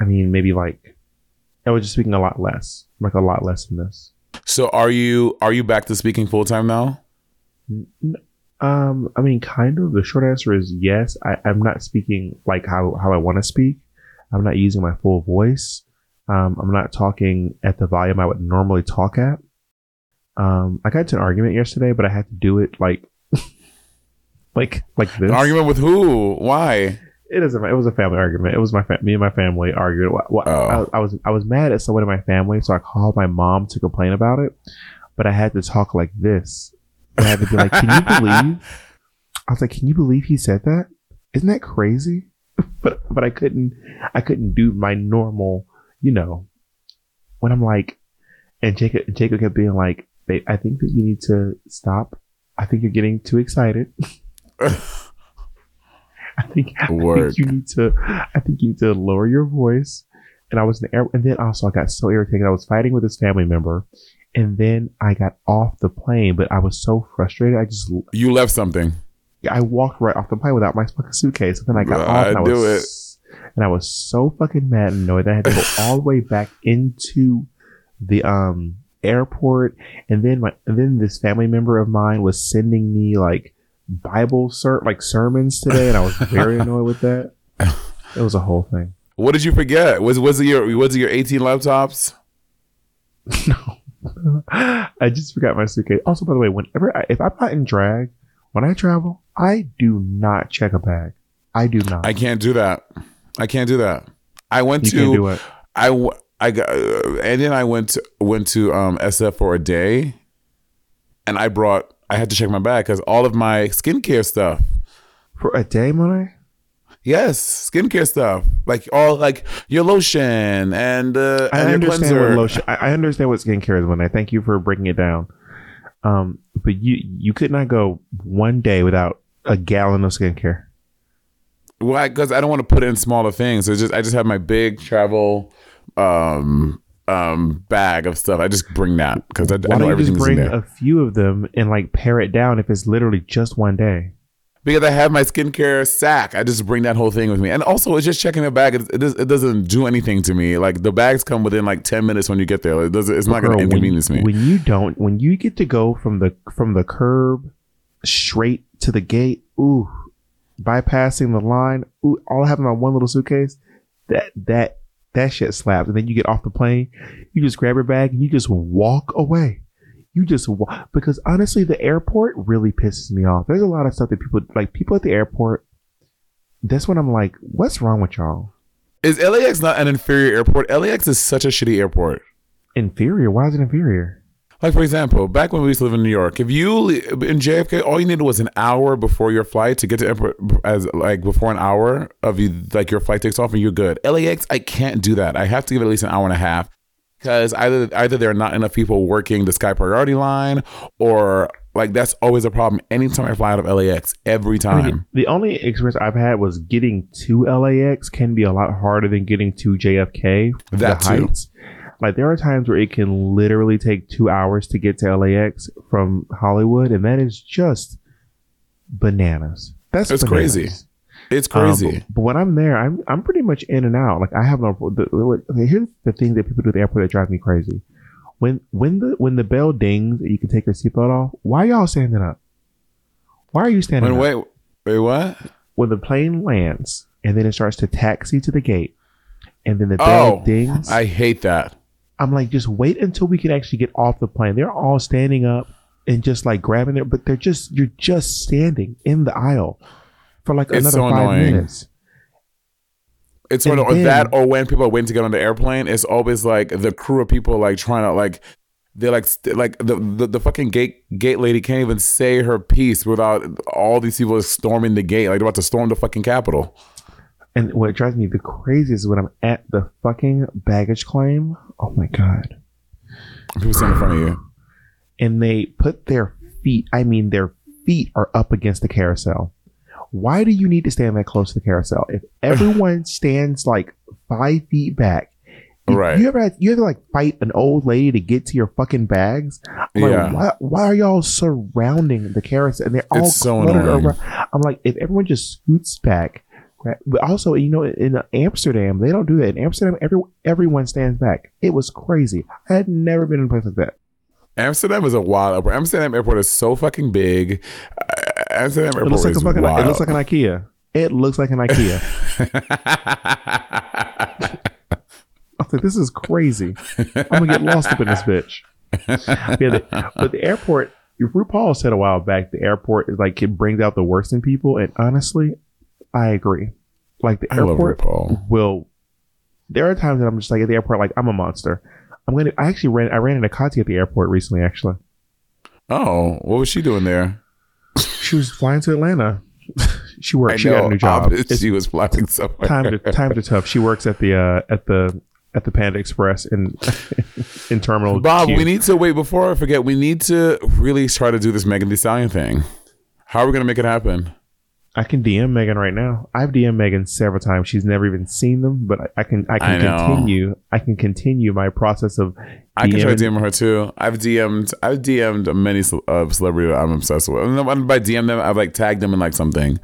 I mean, maybe like, I was just speaking a lot less, like a lot less than this. So are you are you back to speaking full time now? Um, I mean, kind of. The short answer is yes. I, I'm not speaking like how, how I want to speak. I'm not using my full voice. Um, I'm not talking at the volume I would normally talk at. Um, I got into an argument yesterday, but I had to do it like, <laughs> like, like this. An argument with who? Why? It doesn't. It was a family argument. It was my fa- me and my family argued. Wha- Oh. I, I was I was mad at someone in my family, so I called my mom to complain about it. But I had to talk like this. I had to be like, "Can you <laughs> believe?" I was like, "Can you believe he said that? Isn't that crazy?" <laughs> but but I couldn't. I couldn't do my normal. You know, when I'm like, and Jacob Jacob kept being like, "Babe, I think that you need to stop. I think you're getting too excited." <laughs> I think, I think you need to. I think you need to lower your voice. And I was in the air, and then also I got so irritated. I was fighting with this family member, and then I got off the plane. But I was so frustrated. I just You left something. I walked right off the plane without my fucking suitcase. And then I got Bruh, off, and I do was, and I was so fucking mad and annoyed that I had to go <laughs> all the way back into the um airport. And then my and then this family member of mine was sending me like Bible ser- like sermons today, and I was very <laughs> annoyed with that. It was a whole thing. What did you forget? Was was it your was it your 18 laptops? <laughs> no, I just forgot my suitcase. Also, by the way, whenever I, if I'm not in drag, when I travel, I do not check a bag. I do not. I can't do that. I can't do that. I went you to can't do it. I I got uh, Andy and I went to, went to um, SF for a day, and I brought I had to check my bag because all of my skincare stuff. for a day, Monet. Yes, skincare stuff like all like your lotion and uh, I and your understand cleanser. what lotion. I, I understand what skincare is, Monet. Thank you for breaking it down. Um, but you you could not go one day without a gallon of skincare. Why? Because I don't want to put in smaller things. It's just I just have my big travel um um bag of stuff. I just bring that because I, I Why know don't you just bring a few of them and like pare it down if it's literally just one day? because I have my skincare sack. I just bring that whole thing with me, and also it's just checking the bag. It, it, it doesn't do anything to me. Like the bags come within like ten minutes when you get there. It does. It's not going to when- inconvenience me. When you don't, when you get to go from the from the curb straight to the gate, ooh, bypassing the line, ooh, all having my one little suitcase, that that that shit slaps. And then you get off the plane, you just grab your bag and you just walk away. You just walk because honestly, the airport really pisses me off. There's a lot of stuff that people like. People at the airport. That's when I'm like, what's wrong with y'all? Is LAX not an inferior airport? LAX is such a shitty airport. Inferior? Why is it inferior? Like for example, back when we used to live in New York, if you in JFK, all you needed was an hour before your flight to get to as like before an hour of you like your flight takes off and you're good. LAX, I can't do that. I have to give it at least an hour and a half because either either there are not enough people working the Sky Priority line or like that's always a problem. Anytime I fly out of LAX, every I time. mean, the only experience I've had was getting to LAX can be a lot harder than getting to JFK. That too. Heights. Like there are times where it can literally take two hours to get to LAX from Hollywood, and that is just bananas. That's It's bananas. crazy. It's Um, crazy. but, but when I'm there, I'm I'm pretty much in and out. Like I have no. The, okay, here's the thing that people do at the airport that drives me crazy. When when the when the bell dings, you can take your seatbelt off. Why y'all standing up? Why are you standing Wait, up? wait, wait, what? when the plane lands and then it starts to taxi to the gate and then the bell Oh, dings I hate that. I'm like just wait until we can actually get off the plane they're all standing up and just like grabbing their but they're just you're just standing in the aisle for like It's another so five annoying. minutes It's And of then- that, or when people are waiting to get on the airplane, it's always like the crew of people like trying to like they're like st- like the, the the fucking gate gate lady can't even say her piece without all these people storming the gate like they're about to storm the fucking capitol. And what drives me the craziest is when i'm at the fucking baggage claim oh my god People stand in front of you. and they put their feet i mean their feet are up against the carousel why do you need to stand that close to the carousel if <laughs> everyone stands like five feet back You- Right. You ever had, you ever like fight an old lady to get to your fucking bags? I'm like, Yeah. why, why are y'all surrounding the carousel? and they're all It's so cluttered annoying. around? I'm like, if everyone just scoots back? But also, you know, in Amsterdam, they don't do that. In Amsterdam, every, everyone stands back. It was crazy. I had never been in a place like that. Amsterdam is a wild airport. Amsterdam airport is so fucking big. Uh, Amsterdam It airport looks like a is fucking. wild. It looks like an IKEA. It looks like an IKEA. <laughs> I was like, this is crazy. I'm gonna get lost up in this bitch. Yeah, the, but the airport. RuPaul said a while back, the airport is like it brings out the worst in people, and honestly, I agree. Like the I airport will. There are times that I'm just like at the airport, like I'm a monster. I'm gonna. I actually ran. I ran into Kati at the airport recently. Actually, Oh, what was she doing there? she was flying to Atlanta. <laughs> she worked. She got a new job. She was flying somewhere. time to times are tough. She works at the uh, at the at the Panda Express in <laughs> in Terminal. Bob, Q. we need to wait before I forget. We need to really try to do this Megan Thee Stallion thing. How are we gonna make it happen? I can DM Megan right now. I've DM'd Megan several times. She's never even seen them, but I, I can I I can know. continue. I can continue my process of. I can try DMing. DMing her too. I've DM'd I've DM'd many ce- uh, celebrity that I'm obsessed with. And then by DM them, I've like tagged them in like something.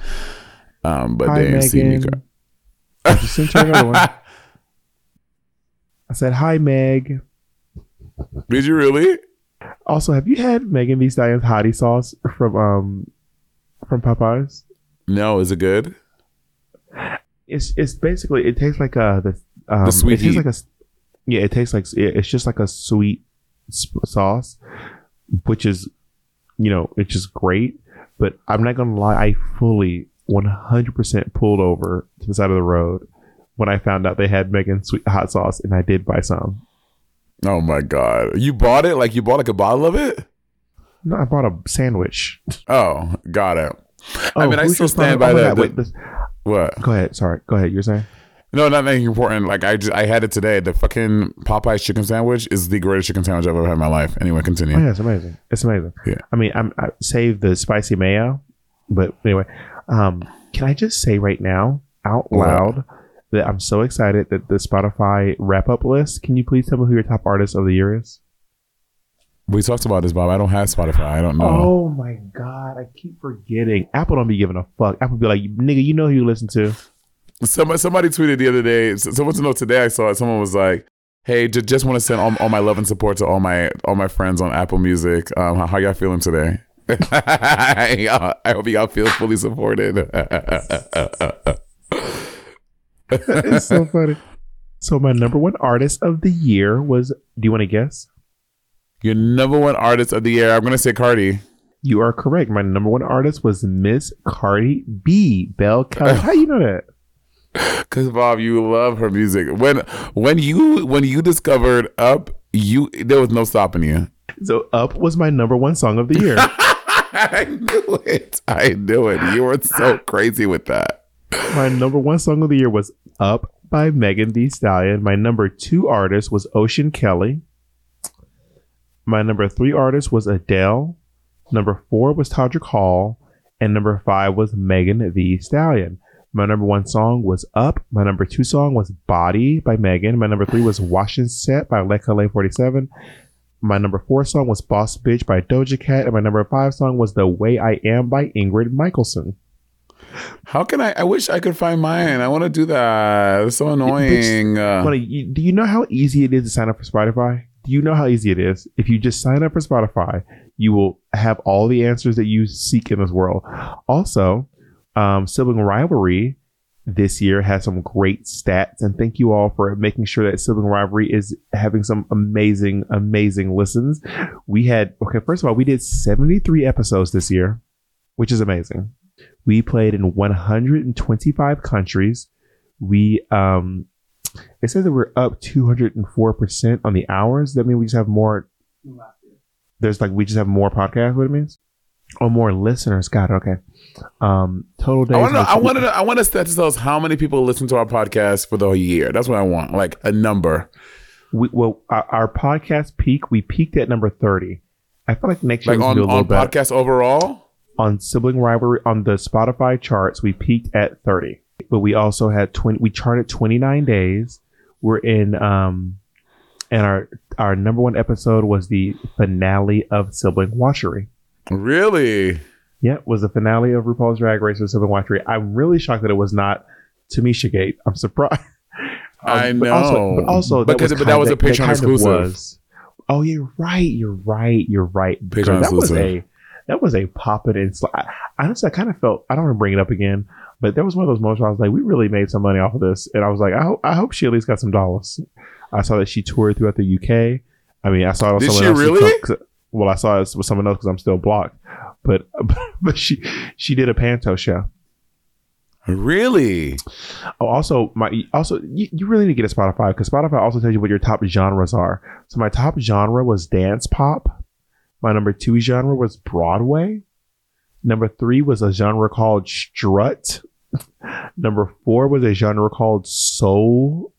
Um, but Hi they ain't seen me. I just sent her another one. <laughs> I said hi Meg. Did you really? Also, have you had Megan Thee Stallion's hottie sauce from um from Popeyes? No, is it good? It's it's basically it tastes like a the um, The sweet it tastes heat. like a yeah it tastes like it's just like a sweet sauce, which is you know it's just great. But I'm not gonna lie, I fully 100% pulled over to the side of the road when I found out they had Megan sweet hot sauce, and I did buy some. Oh my god. You bought it? Like you bought like a bottle of it? No, I bought a sandwich. <laughs> Oh, got it. I Oh, mean, I still stand by Oh that. God, wait, this- what? go ahead. Sorry. Go ahead. You're saying? No, not anything important. Like I just I had it today. The fucking Popeyes chicken sandwich is the greatest chicken sandwich I've ever had in my life. Anyway, continue. Oh yeah, it's amazing. It's amazing. Yeah. I mean, I'm I saved the spicy mayo, but anyway, um, can I just say right now out What? loud that I'm so excited that the Spotify wrap up list. Can you please tell me who your top artist of the year is? We talked about this, Bob. I don't have Spotify. I don't know. Oh my god, I keep forgetting. Apple don't be giving a fuck. Apple be like, nigga, you know who you listen to. Somebody, somebody tweeted the other day. Someone to know today. I saw it. Someone was like, "Hey, j- just want to send all, all my love and support to all my all my friends on Apple Music. Um, how, how y'all feeling today? <laughs> I hope y'all feel fully supported. <laughs> it's so funny. So my number one artist of the year was. Do you want to guess? Your number one artist of the year. I'm gonna say Cardi. You are correct. My number one artist was Miss Cardi B. Bell Kelly. How you know that? <laughs> Cause Bob, you love her music. When when you when you discovered Up, you there was no stopping you. So Up was my number one song of the year. <laughs> I knew it. I knew it. You were so crazy with that. my number one song of the year was Up by Megan Thee Stallion. My number two artist was Ocean Kelly. My number three artist was Adele. Number four was Todrick Hall. And number five was Megan Thee Stallion. My number one song was Up. My number two song was Body by Megan. My number three was Washington Set by Lekale 47. My number four song was Boss Bitch by Doja Cat. And my number five song was The Way I Am by Ingrid Michaelson. How can I? I wish I could find mine. I want to do that. It's so annoying. Uh, do you know how easy it is to sign up for Spotify? You know how easy it is? If you just sign up for Spotify, you will have all the answers that you seek in this world. Also, um, Sibling Rivalry this year has some great stats, and thank you all for making sure that Sibling Rivalry is having some amazing, amazing listens. We had, okay, first of all, we did 73 episodes this year, which is amazing. We played in 125 countries. We, um, it says that we're up 204% on the hours. That means we just have more. There's like, we just have more podcasts, what it means? Or more listeners. Got it. Okay. Um, total days. I want to. was- I want to. I want to tell us how many people listen to our podcast for the year. That's what I want. Like a number. we, well, our, our podcast peak, we peaked at number 30. I feel like next year Like on do a little on better. podcast overall. on sibling rivalry on the Spotify charts, we peaked at 30, but we also had 20. We charted 29 days. we're in um and our our number one episode was the finale of Sibling Watchery. Really? Yeah, was the finale of RuPaul's Drag Race with Sibling Watchery. I'm really shocked that it was not Tamisha Gate. I'm surprised. I Um, <laughs> but also- know. but also, Because- but that was a Patreon exclusive. was- Oh, you're right. You're right. You're right. Patreon that was a that was a pop it and I- honestly, I kind of felt I don't want to bring it up again, but there was one of those moments where I was like, we really made some money off of this, and I was like, I hope I hope she at least got some dollars. I saw that she toured throughout the UK. I mean, I saw it on Did someone she else's really? 'cause- well, I saw it with someone else because I'm still blocked, but <laughs> but she she did a panto show. Really? Oh, also my also you, you really need to get a Spotify because Spotify also tells you what your top genres are. So my top genre was dance pop. My number two genre was Broadway. Number three was a genre called strut. Number four was a genre called soul,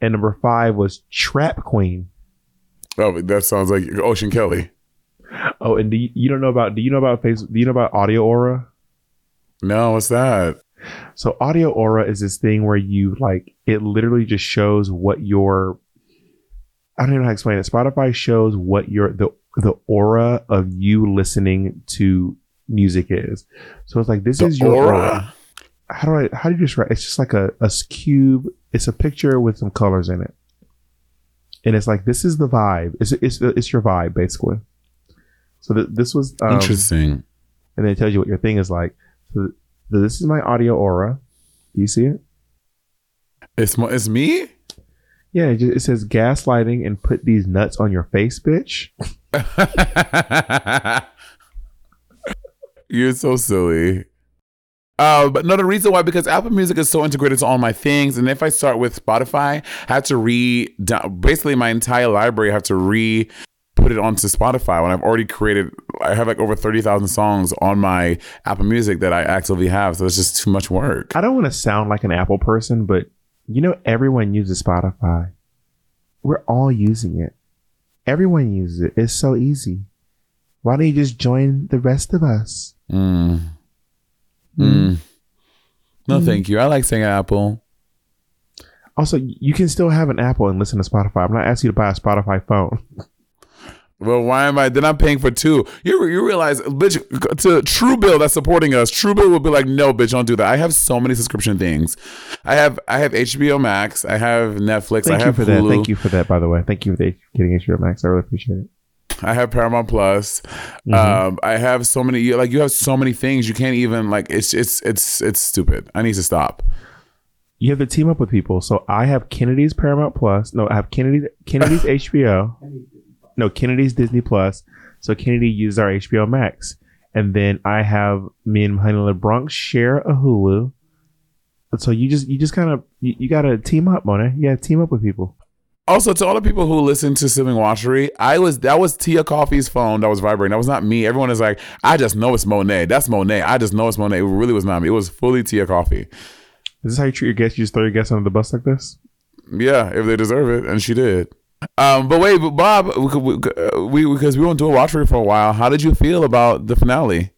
and number five was trap queen. Oh, that sounds like Ocean Kelly. Oh, and do you, you don't know about? Do you know about face? Do you know about Audio Aura? No, what's that? So audio aura is this thing where you like it literally just shows what your I don't even know how to explain it. Spotify shows what your the the aura of you listening to music is. So it's like this The is your aura? aura. How do I how do you describe it's just like a, a cube, it's a picture with some colors in it. And it's like this is the vibe. It's it's it's your vibe basically. So th- this was um, Interesting. and then it tells you what your thing is like. So, so this is my audio aura. Do you see it? It's my, it's me. Yeah, it, just, it says gaslighting and put these nuts on your face, bitch. <laughs> You're so silly. Uh, but no, the reason why because Apple Music is so integrated to all my things, and if I start with Spotify, I have to re basically my entire library. I have to re put it onto Spotify when I've already created. I have like over thirty thousand songs on my Apple Music that I actively have, so it's just too much work. I don't want to sound like an Apple person, but you know, everyone uses Spotify. We're all using it. Everyone uses it. It's so easy. Why don't you just join the rest of us? Mm. Mm. No, thank you. I like saying Apple. Also, you can still have an Apple and listen to Spotify. I'm not asking you to buy a Spotify phone. Well, why am I? Then I'm paying for two. You you realize, bitch, to Truebill that's supporting us, Truebill will be like, no, bitch, don't do that. I have so many subscription things. I have I have HBO Max. I have Netflix. Thank I you for Hulu. that. Thank you for that, by the way. Thank you for the- getting HBO Max. I really appreciate it. I have Paramount Plus. Mm-hmm. Um, I have so many. you- Like you have so many things. You can't even like. It's it's it's it's stupid. I need to stop. You have to team up with people. So I have Kennedy's Paramount Plus. No, I have Kennedy's <laughs> Kennedy's HBO. No, Kennedy's Disney Plus. So Kennedy uses our HBO Max, and then I have me and Honey LeBronx share a Hulu. So you just you just kind of you, you got to team up, Mona. You got to team up with people. Also, to all the people who listen to Sibling Watchery, I was that was Tia Kofi's phone that was vibrating. That was not me. Everyone is like, I just know it's Monet. That's Monet. I just know it's Monet. It really was not me. It was fully Tia Coffee. Is this how you treat your guests? You just throw your guests under the bus like this? Yeah, if they deserve it, and she did. Um, but wait, but Bob, we, we, because we won't do a watchery for a while. How did you feel about the finale?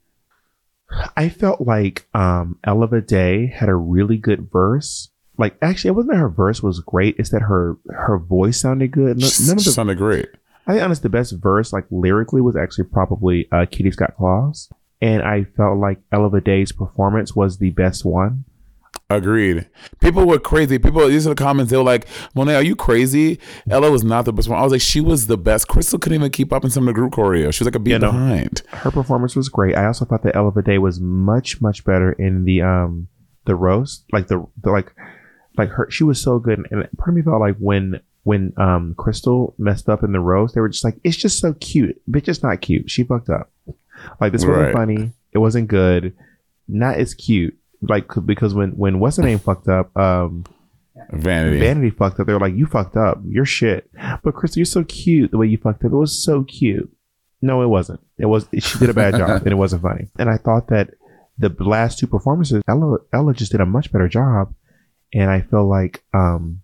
I felt like um Ella Vaday had a really good verse. Like actually, it wasn't that her verse was great. It's that her her voice sounded good. None, of the sounded great. I think honest the best verse like lyrically was actually probably uh, Kitty Scott Claus, and I felt like Ella Vaday's performance was the best one. Agreed. People were crazy. People, these are the comments. They were like, Monet, are you crazy? Ella was not the best one. I was like, she was the best. Krystal couldn't even keep up in some of the group choreo. She was like a beat Yeah, no. behind. Her performance was great. I also thought that Ella Vaday was much much better in the um the roast, like the, the like like her. She was so good, and part of me felt like when when um Krystal messed up in the roast, they were just like, it's just so cute. Bitch, it's not cute. She fucked up. Like this wasn't Right. funny. It wasn't good. Not as cute. Like because when when what's the name fucked up, um Vanity. Vanity fucked up. They were like, "You fucked up. You're shit." But Krystal, you're so cute. The way you fucked up, it was so cute. No, it wasn't. It was. She did a bad job, <laughs> and it wasn't funny. And I thought that the last two performances, Ella, Ella just did a much better job. And I feel like, um,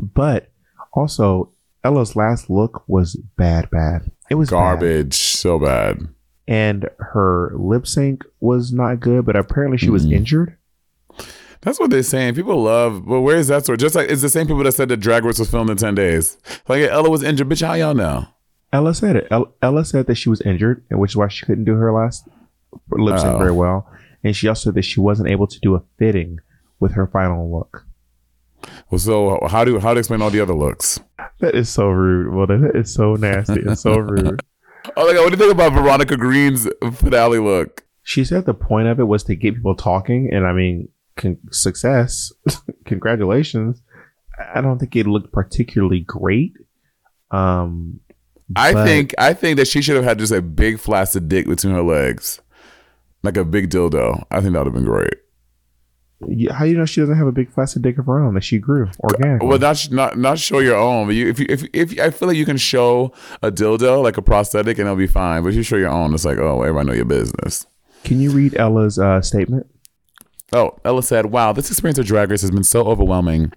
but also Ella's last look was bad, bad. It was bad. Garbage. So bad. and her lip sync was not good. But apparently, she was Mhm. injured. That's what they're saying. People love, but where is that story? Just like it's the same people that said that Drag Race was filmed in ten days. Like Ella was injured, bitch. How y'all know? Ella said it. Ella, Ella said that she was injured, and which is why she couldn't do her last lip sync Oh. very well. And she also said that she wasn't able to do a fitting with her final look. Well, so how do how to explain all the other looks? That is so rude. Well, that is so nasty. It's so <laughs> rude. Oh my god, what do you think about Veronica Green's finale look? She said the point of it was to get people talking, and I mean, con- success, <laughs> congratulations. I don't think it looked particularly great. Um, I but- think I think that she should have had just a big flaccid dick between her legs, like a big dildo. I think that would have been great. How do you know she doesn't have a big flaccid dick of her own that she grew organically? Well, not not not show your own, but you, if you if if I feel like you can show a dildo like a prosthetic and it'll be fine, but if you show your own, it's like oh everybody know your business. Can you read Ella's uh, statement? Oh, Ella said, "Wow, this experience of Drag Race has been so overwhelming.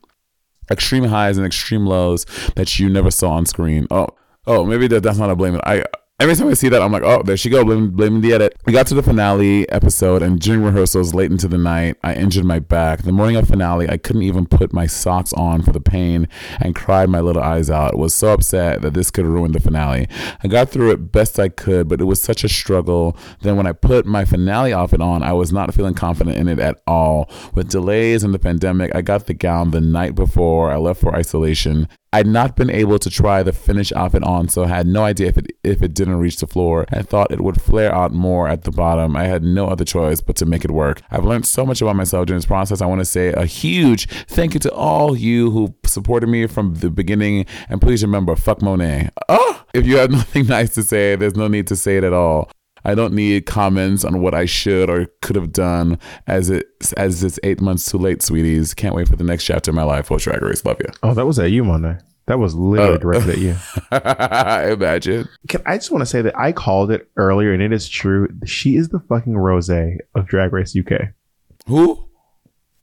Extreme highs and extreme lows that you never saw on screen." Oh, oh, maybe that, that's not a blame. It. I every time I see that, I'm like, "Oh, there she go, blaming blaming the edit." We got to the finale episode, and during rehearsals late into the night, I injured my back. The morning of finale, I couldn't even put my socks on for the pain, and cried my little eyes out. Was so upset that this could ruin the finale. I got through it best I could, but it was such a struggle. Then when I put my finale outfit on, I was not feeling confident in it at all. With delays and the pandemic, I got the gown the night before I left for isolation. I'd not been able to try the finished outfit on, so I had no idea if it if it didn't reach the floor. I thought it would flare out more at the bottom. I had no other choice but to make it work. I've learned so much about myself during this process. I want to say a huge thank you to all you who supported me from the beginning. And please remember, fuck Monet. Oh, if you have <laughs> nothing nice to say, there's no need to say it at all. I don't need comments on what I should or could have done as it as it's eight months too late, sweeties. Can't wait for the next chapter of my life. Post Drag Race, love you. Oh, that was at you Monet. That was literally Oh. directed at you. <laughs> Imagine. Can, I just want to say that I called it earlier, and it is true. She is the fucking Rosé of Drag Race UK. Who?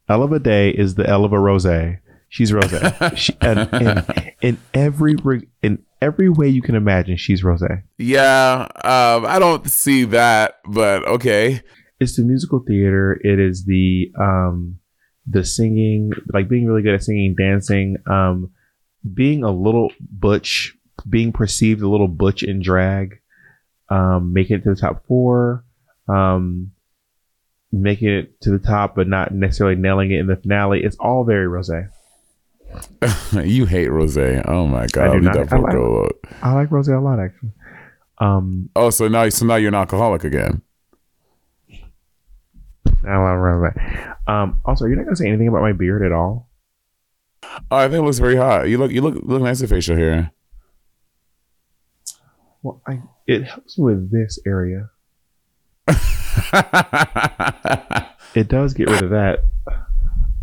Ella Vaday is the Ella Rosé. She's Rosé. <laughs> she, and, and in every in every way you can imagine, she's Rosé. Yeah, um, I don't see that, but okay. It's the musical theater. It is the um the singing, like being really good at singing, dancing, um, being a little butch, being perceived a little butch in drag, um, making it to the top four, um, making it to the top, but not necessarily nailing it in the finale. It's all very rose. <laughs> you hate Rosé. Oh my god, I do leave not. I like- I like rose a lot, actually. Um, Oh, so now, so now you're an alcoholic again. I love rose. Um, also, you're not gonna say anything about my beard at all. Oh, I think it looks very hot. You look, you look, look nice with facial hair. Well, I it helps with this area. <laughs> It does get rid of that,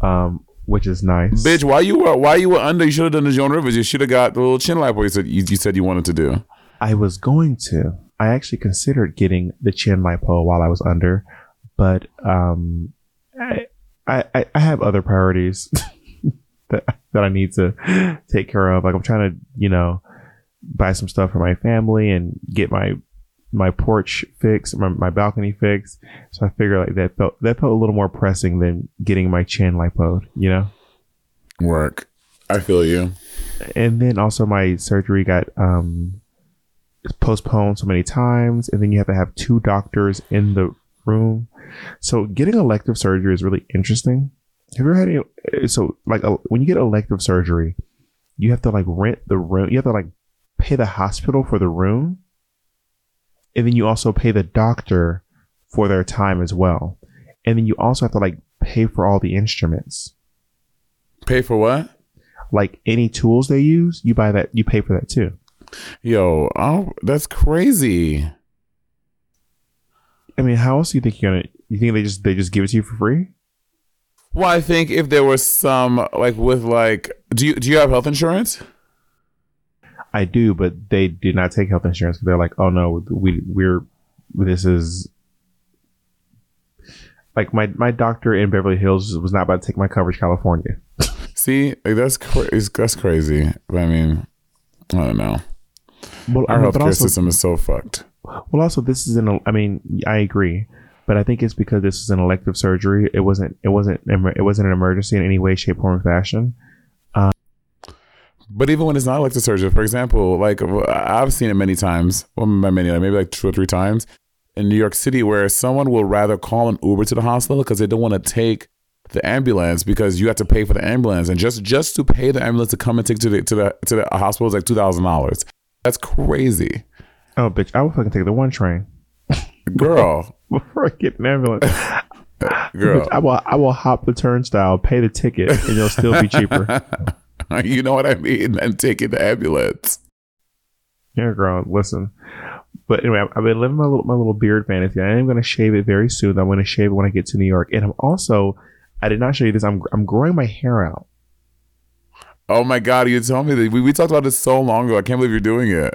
um, which is nice. Bitch, why you were, why you were under? You should have done the Joan Rivers. You should have got the little chin lap where you said you, you said you wanted to do. I was going to. I actually considered getting the chin lipo while I was under, but um, I I, I- I have other priorities <laughs> that that I need to take care of. Like I'm trying to, you know, buy some stuff for my family and get my my porch fixed, my, my balcony fixed. So I figure like that felt that felt a little more pressing than getting my chin lipoed, you know. Work. I feel you. and then also my surgery got um postponed so many times and then you have to have two doctors in the room so getting elective surgery is really interesting have you ever had any so like uh, when you get elective surgery you have to like rent the room you have to like pay the hospital for the room and then you also pay the doctor for their time as well and then you also have to like pay for all the instruments Pay for what? like any tools they use, you buy that, you pay for that too. Yo, oh, that's crazy. I mean, how else do you think you're gonna? You think they just they just give it to you for free? Well, I think if there was some like with like, do you do you have health insurance? I do, but they did not take health insurance. Because they're like, oh no, we we're this is like my my doctor in Beverly Hills was not about to take my Covered California. See, like, that's cra- that's crazy. But I mean, I don't know. Well, Our healthcare also, system is so fucked. well, also this is in. I mean, I agree, but I think it's because this is an elective surgery. It wasn't. It wasn't. It wasn't an emergency in any way, shape, form, or fashion. But even when it's not elective surgery, for example, like uh, I've seen it many times, well, by many, like maybe like two or three times in New York City, where someone will rather call an Uber to the hospital because they don't want to take the ambulance because you have to pay for the ambulance, and just just to pay the ambulance to come and take to the to the to the hospital is like two thousand dollars. That's crazy. Oh, bitch! I will fucking take the one train, girl. <laughs> Before I get an ambulance, <laughs> girl, bitch, I will I will hop the turnstile, pay the ticket, and it'll still be cheaper. <laughs> <laughs> you know what I mean? And taking the ambulance. Yeah, girl. Listen. But anyway, I've been living my little my little beard fantasy. I am going to shave it very soon. I'm going to shave it when I get to New York, and I'm also. I did not show you this. I'm I'm growing my hair out. Oh my god! You told me that we, we talked about this so long ago. I can't believe you're doing it.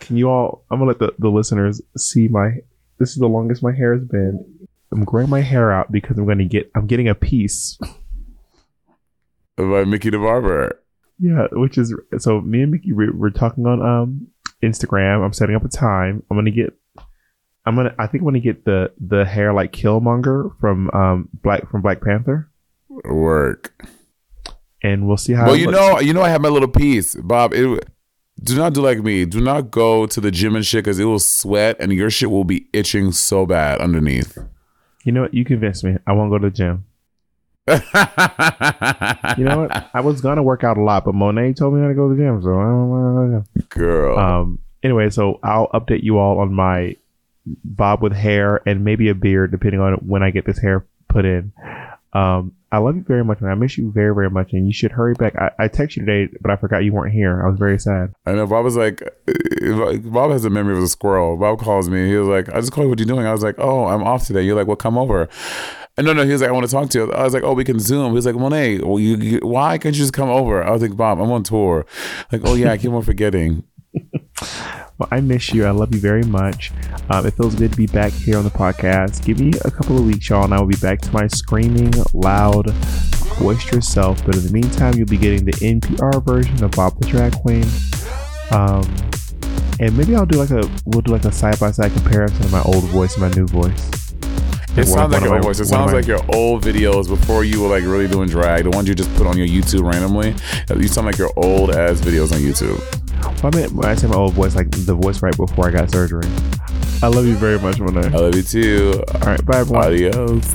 Can you all? I'm gonna let the, the listeners see my. This is the longest my hair has been. I'm growing my hair out because I'm going to get. I'm getting a piece. By Mickey the barber. Yeah, which is so. Me and Mickey we're, we're talking on um Instagram. I'm setting up a time. I'm gonna get. I'm gonna. I think I'm gonna get the the hair like Killmonger from um Black from Black Panther. Work. And we'll see how. Well, you know, you know, I have my little piece, Bob. It, do not do like me. Do not go to the gym and shit because it will sweat and your shit will be itching so bad underneath. You know what? You convinced me. I won't go to the gym. You know what? I was gonna work out a lot, but Monet told me not to go to the gym, so I don't want to. Girl. Um. Anyway, so I'll update you all on my bob with hair and maybe a beard, depending on when I get this hair put in. Um. I love you very much, man. I miss you very, very much, and you should hurry back. I, I texted you today, but I forgot you weren't here. I was very sad. I know. Bob was like, Bob has a memory of a squirrel. Bob calls me. He was like, I just called you. What are you doing? I was like, Oh, I'm off today. You're like, Well, come over. And no, no, he was like, I want to talk to you. I was like, oh, we can Zoom. He was like, Monet, well, you, you, why can't you just come over? I was like, Bob, I'm on tour. Like, oh yeah, I keep on forgetting. <laughs> well, I miss you. I love you very much. Um, it feels good to be back here on the podcast. Give me a couple of weeks, y'all, and I will be back to my screaming, loud, boisterous self. But in the meantime, you'll be getting the NPR version of Bob the Drag Queen. Um, and maybe I'll do like a we'll do like a side by side comparison of my old voice and my new voice. It sounds like your old voice. It sounds like your old videos before you were like really doing drag. The ones you just put on your YouTube randomly. You sound like your old ass videos on YouTube. Well, I mean, when I say my old voice, like the voice right before I got surgery. I love you very much, Monet. I love you too. All right, bye everyone. Adios.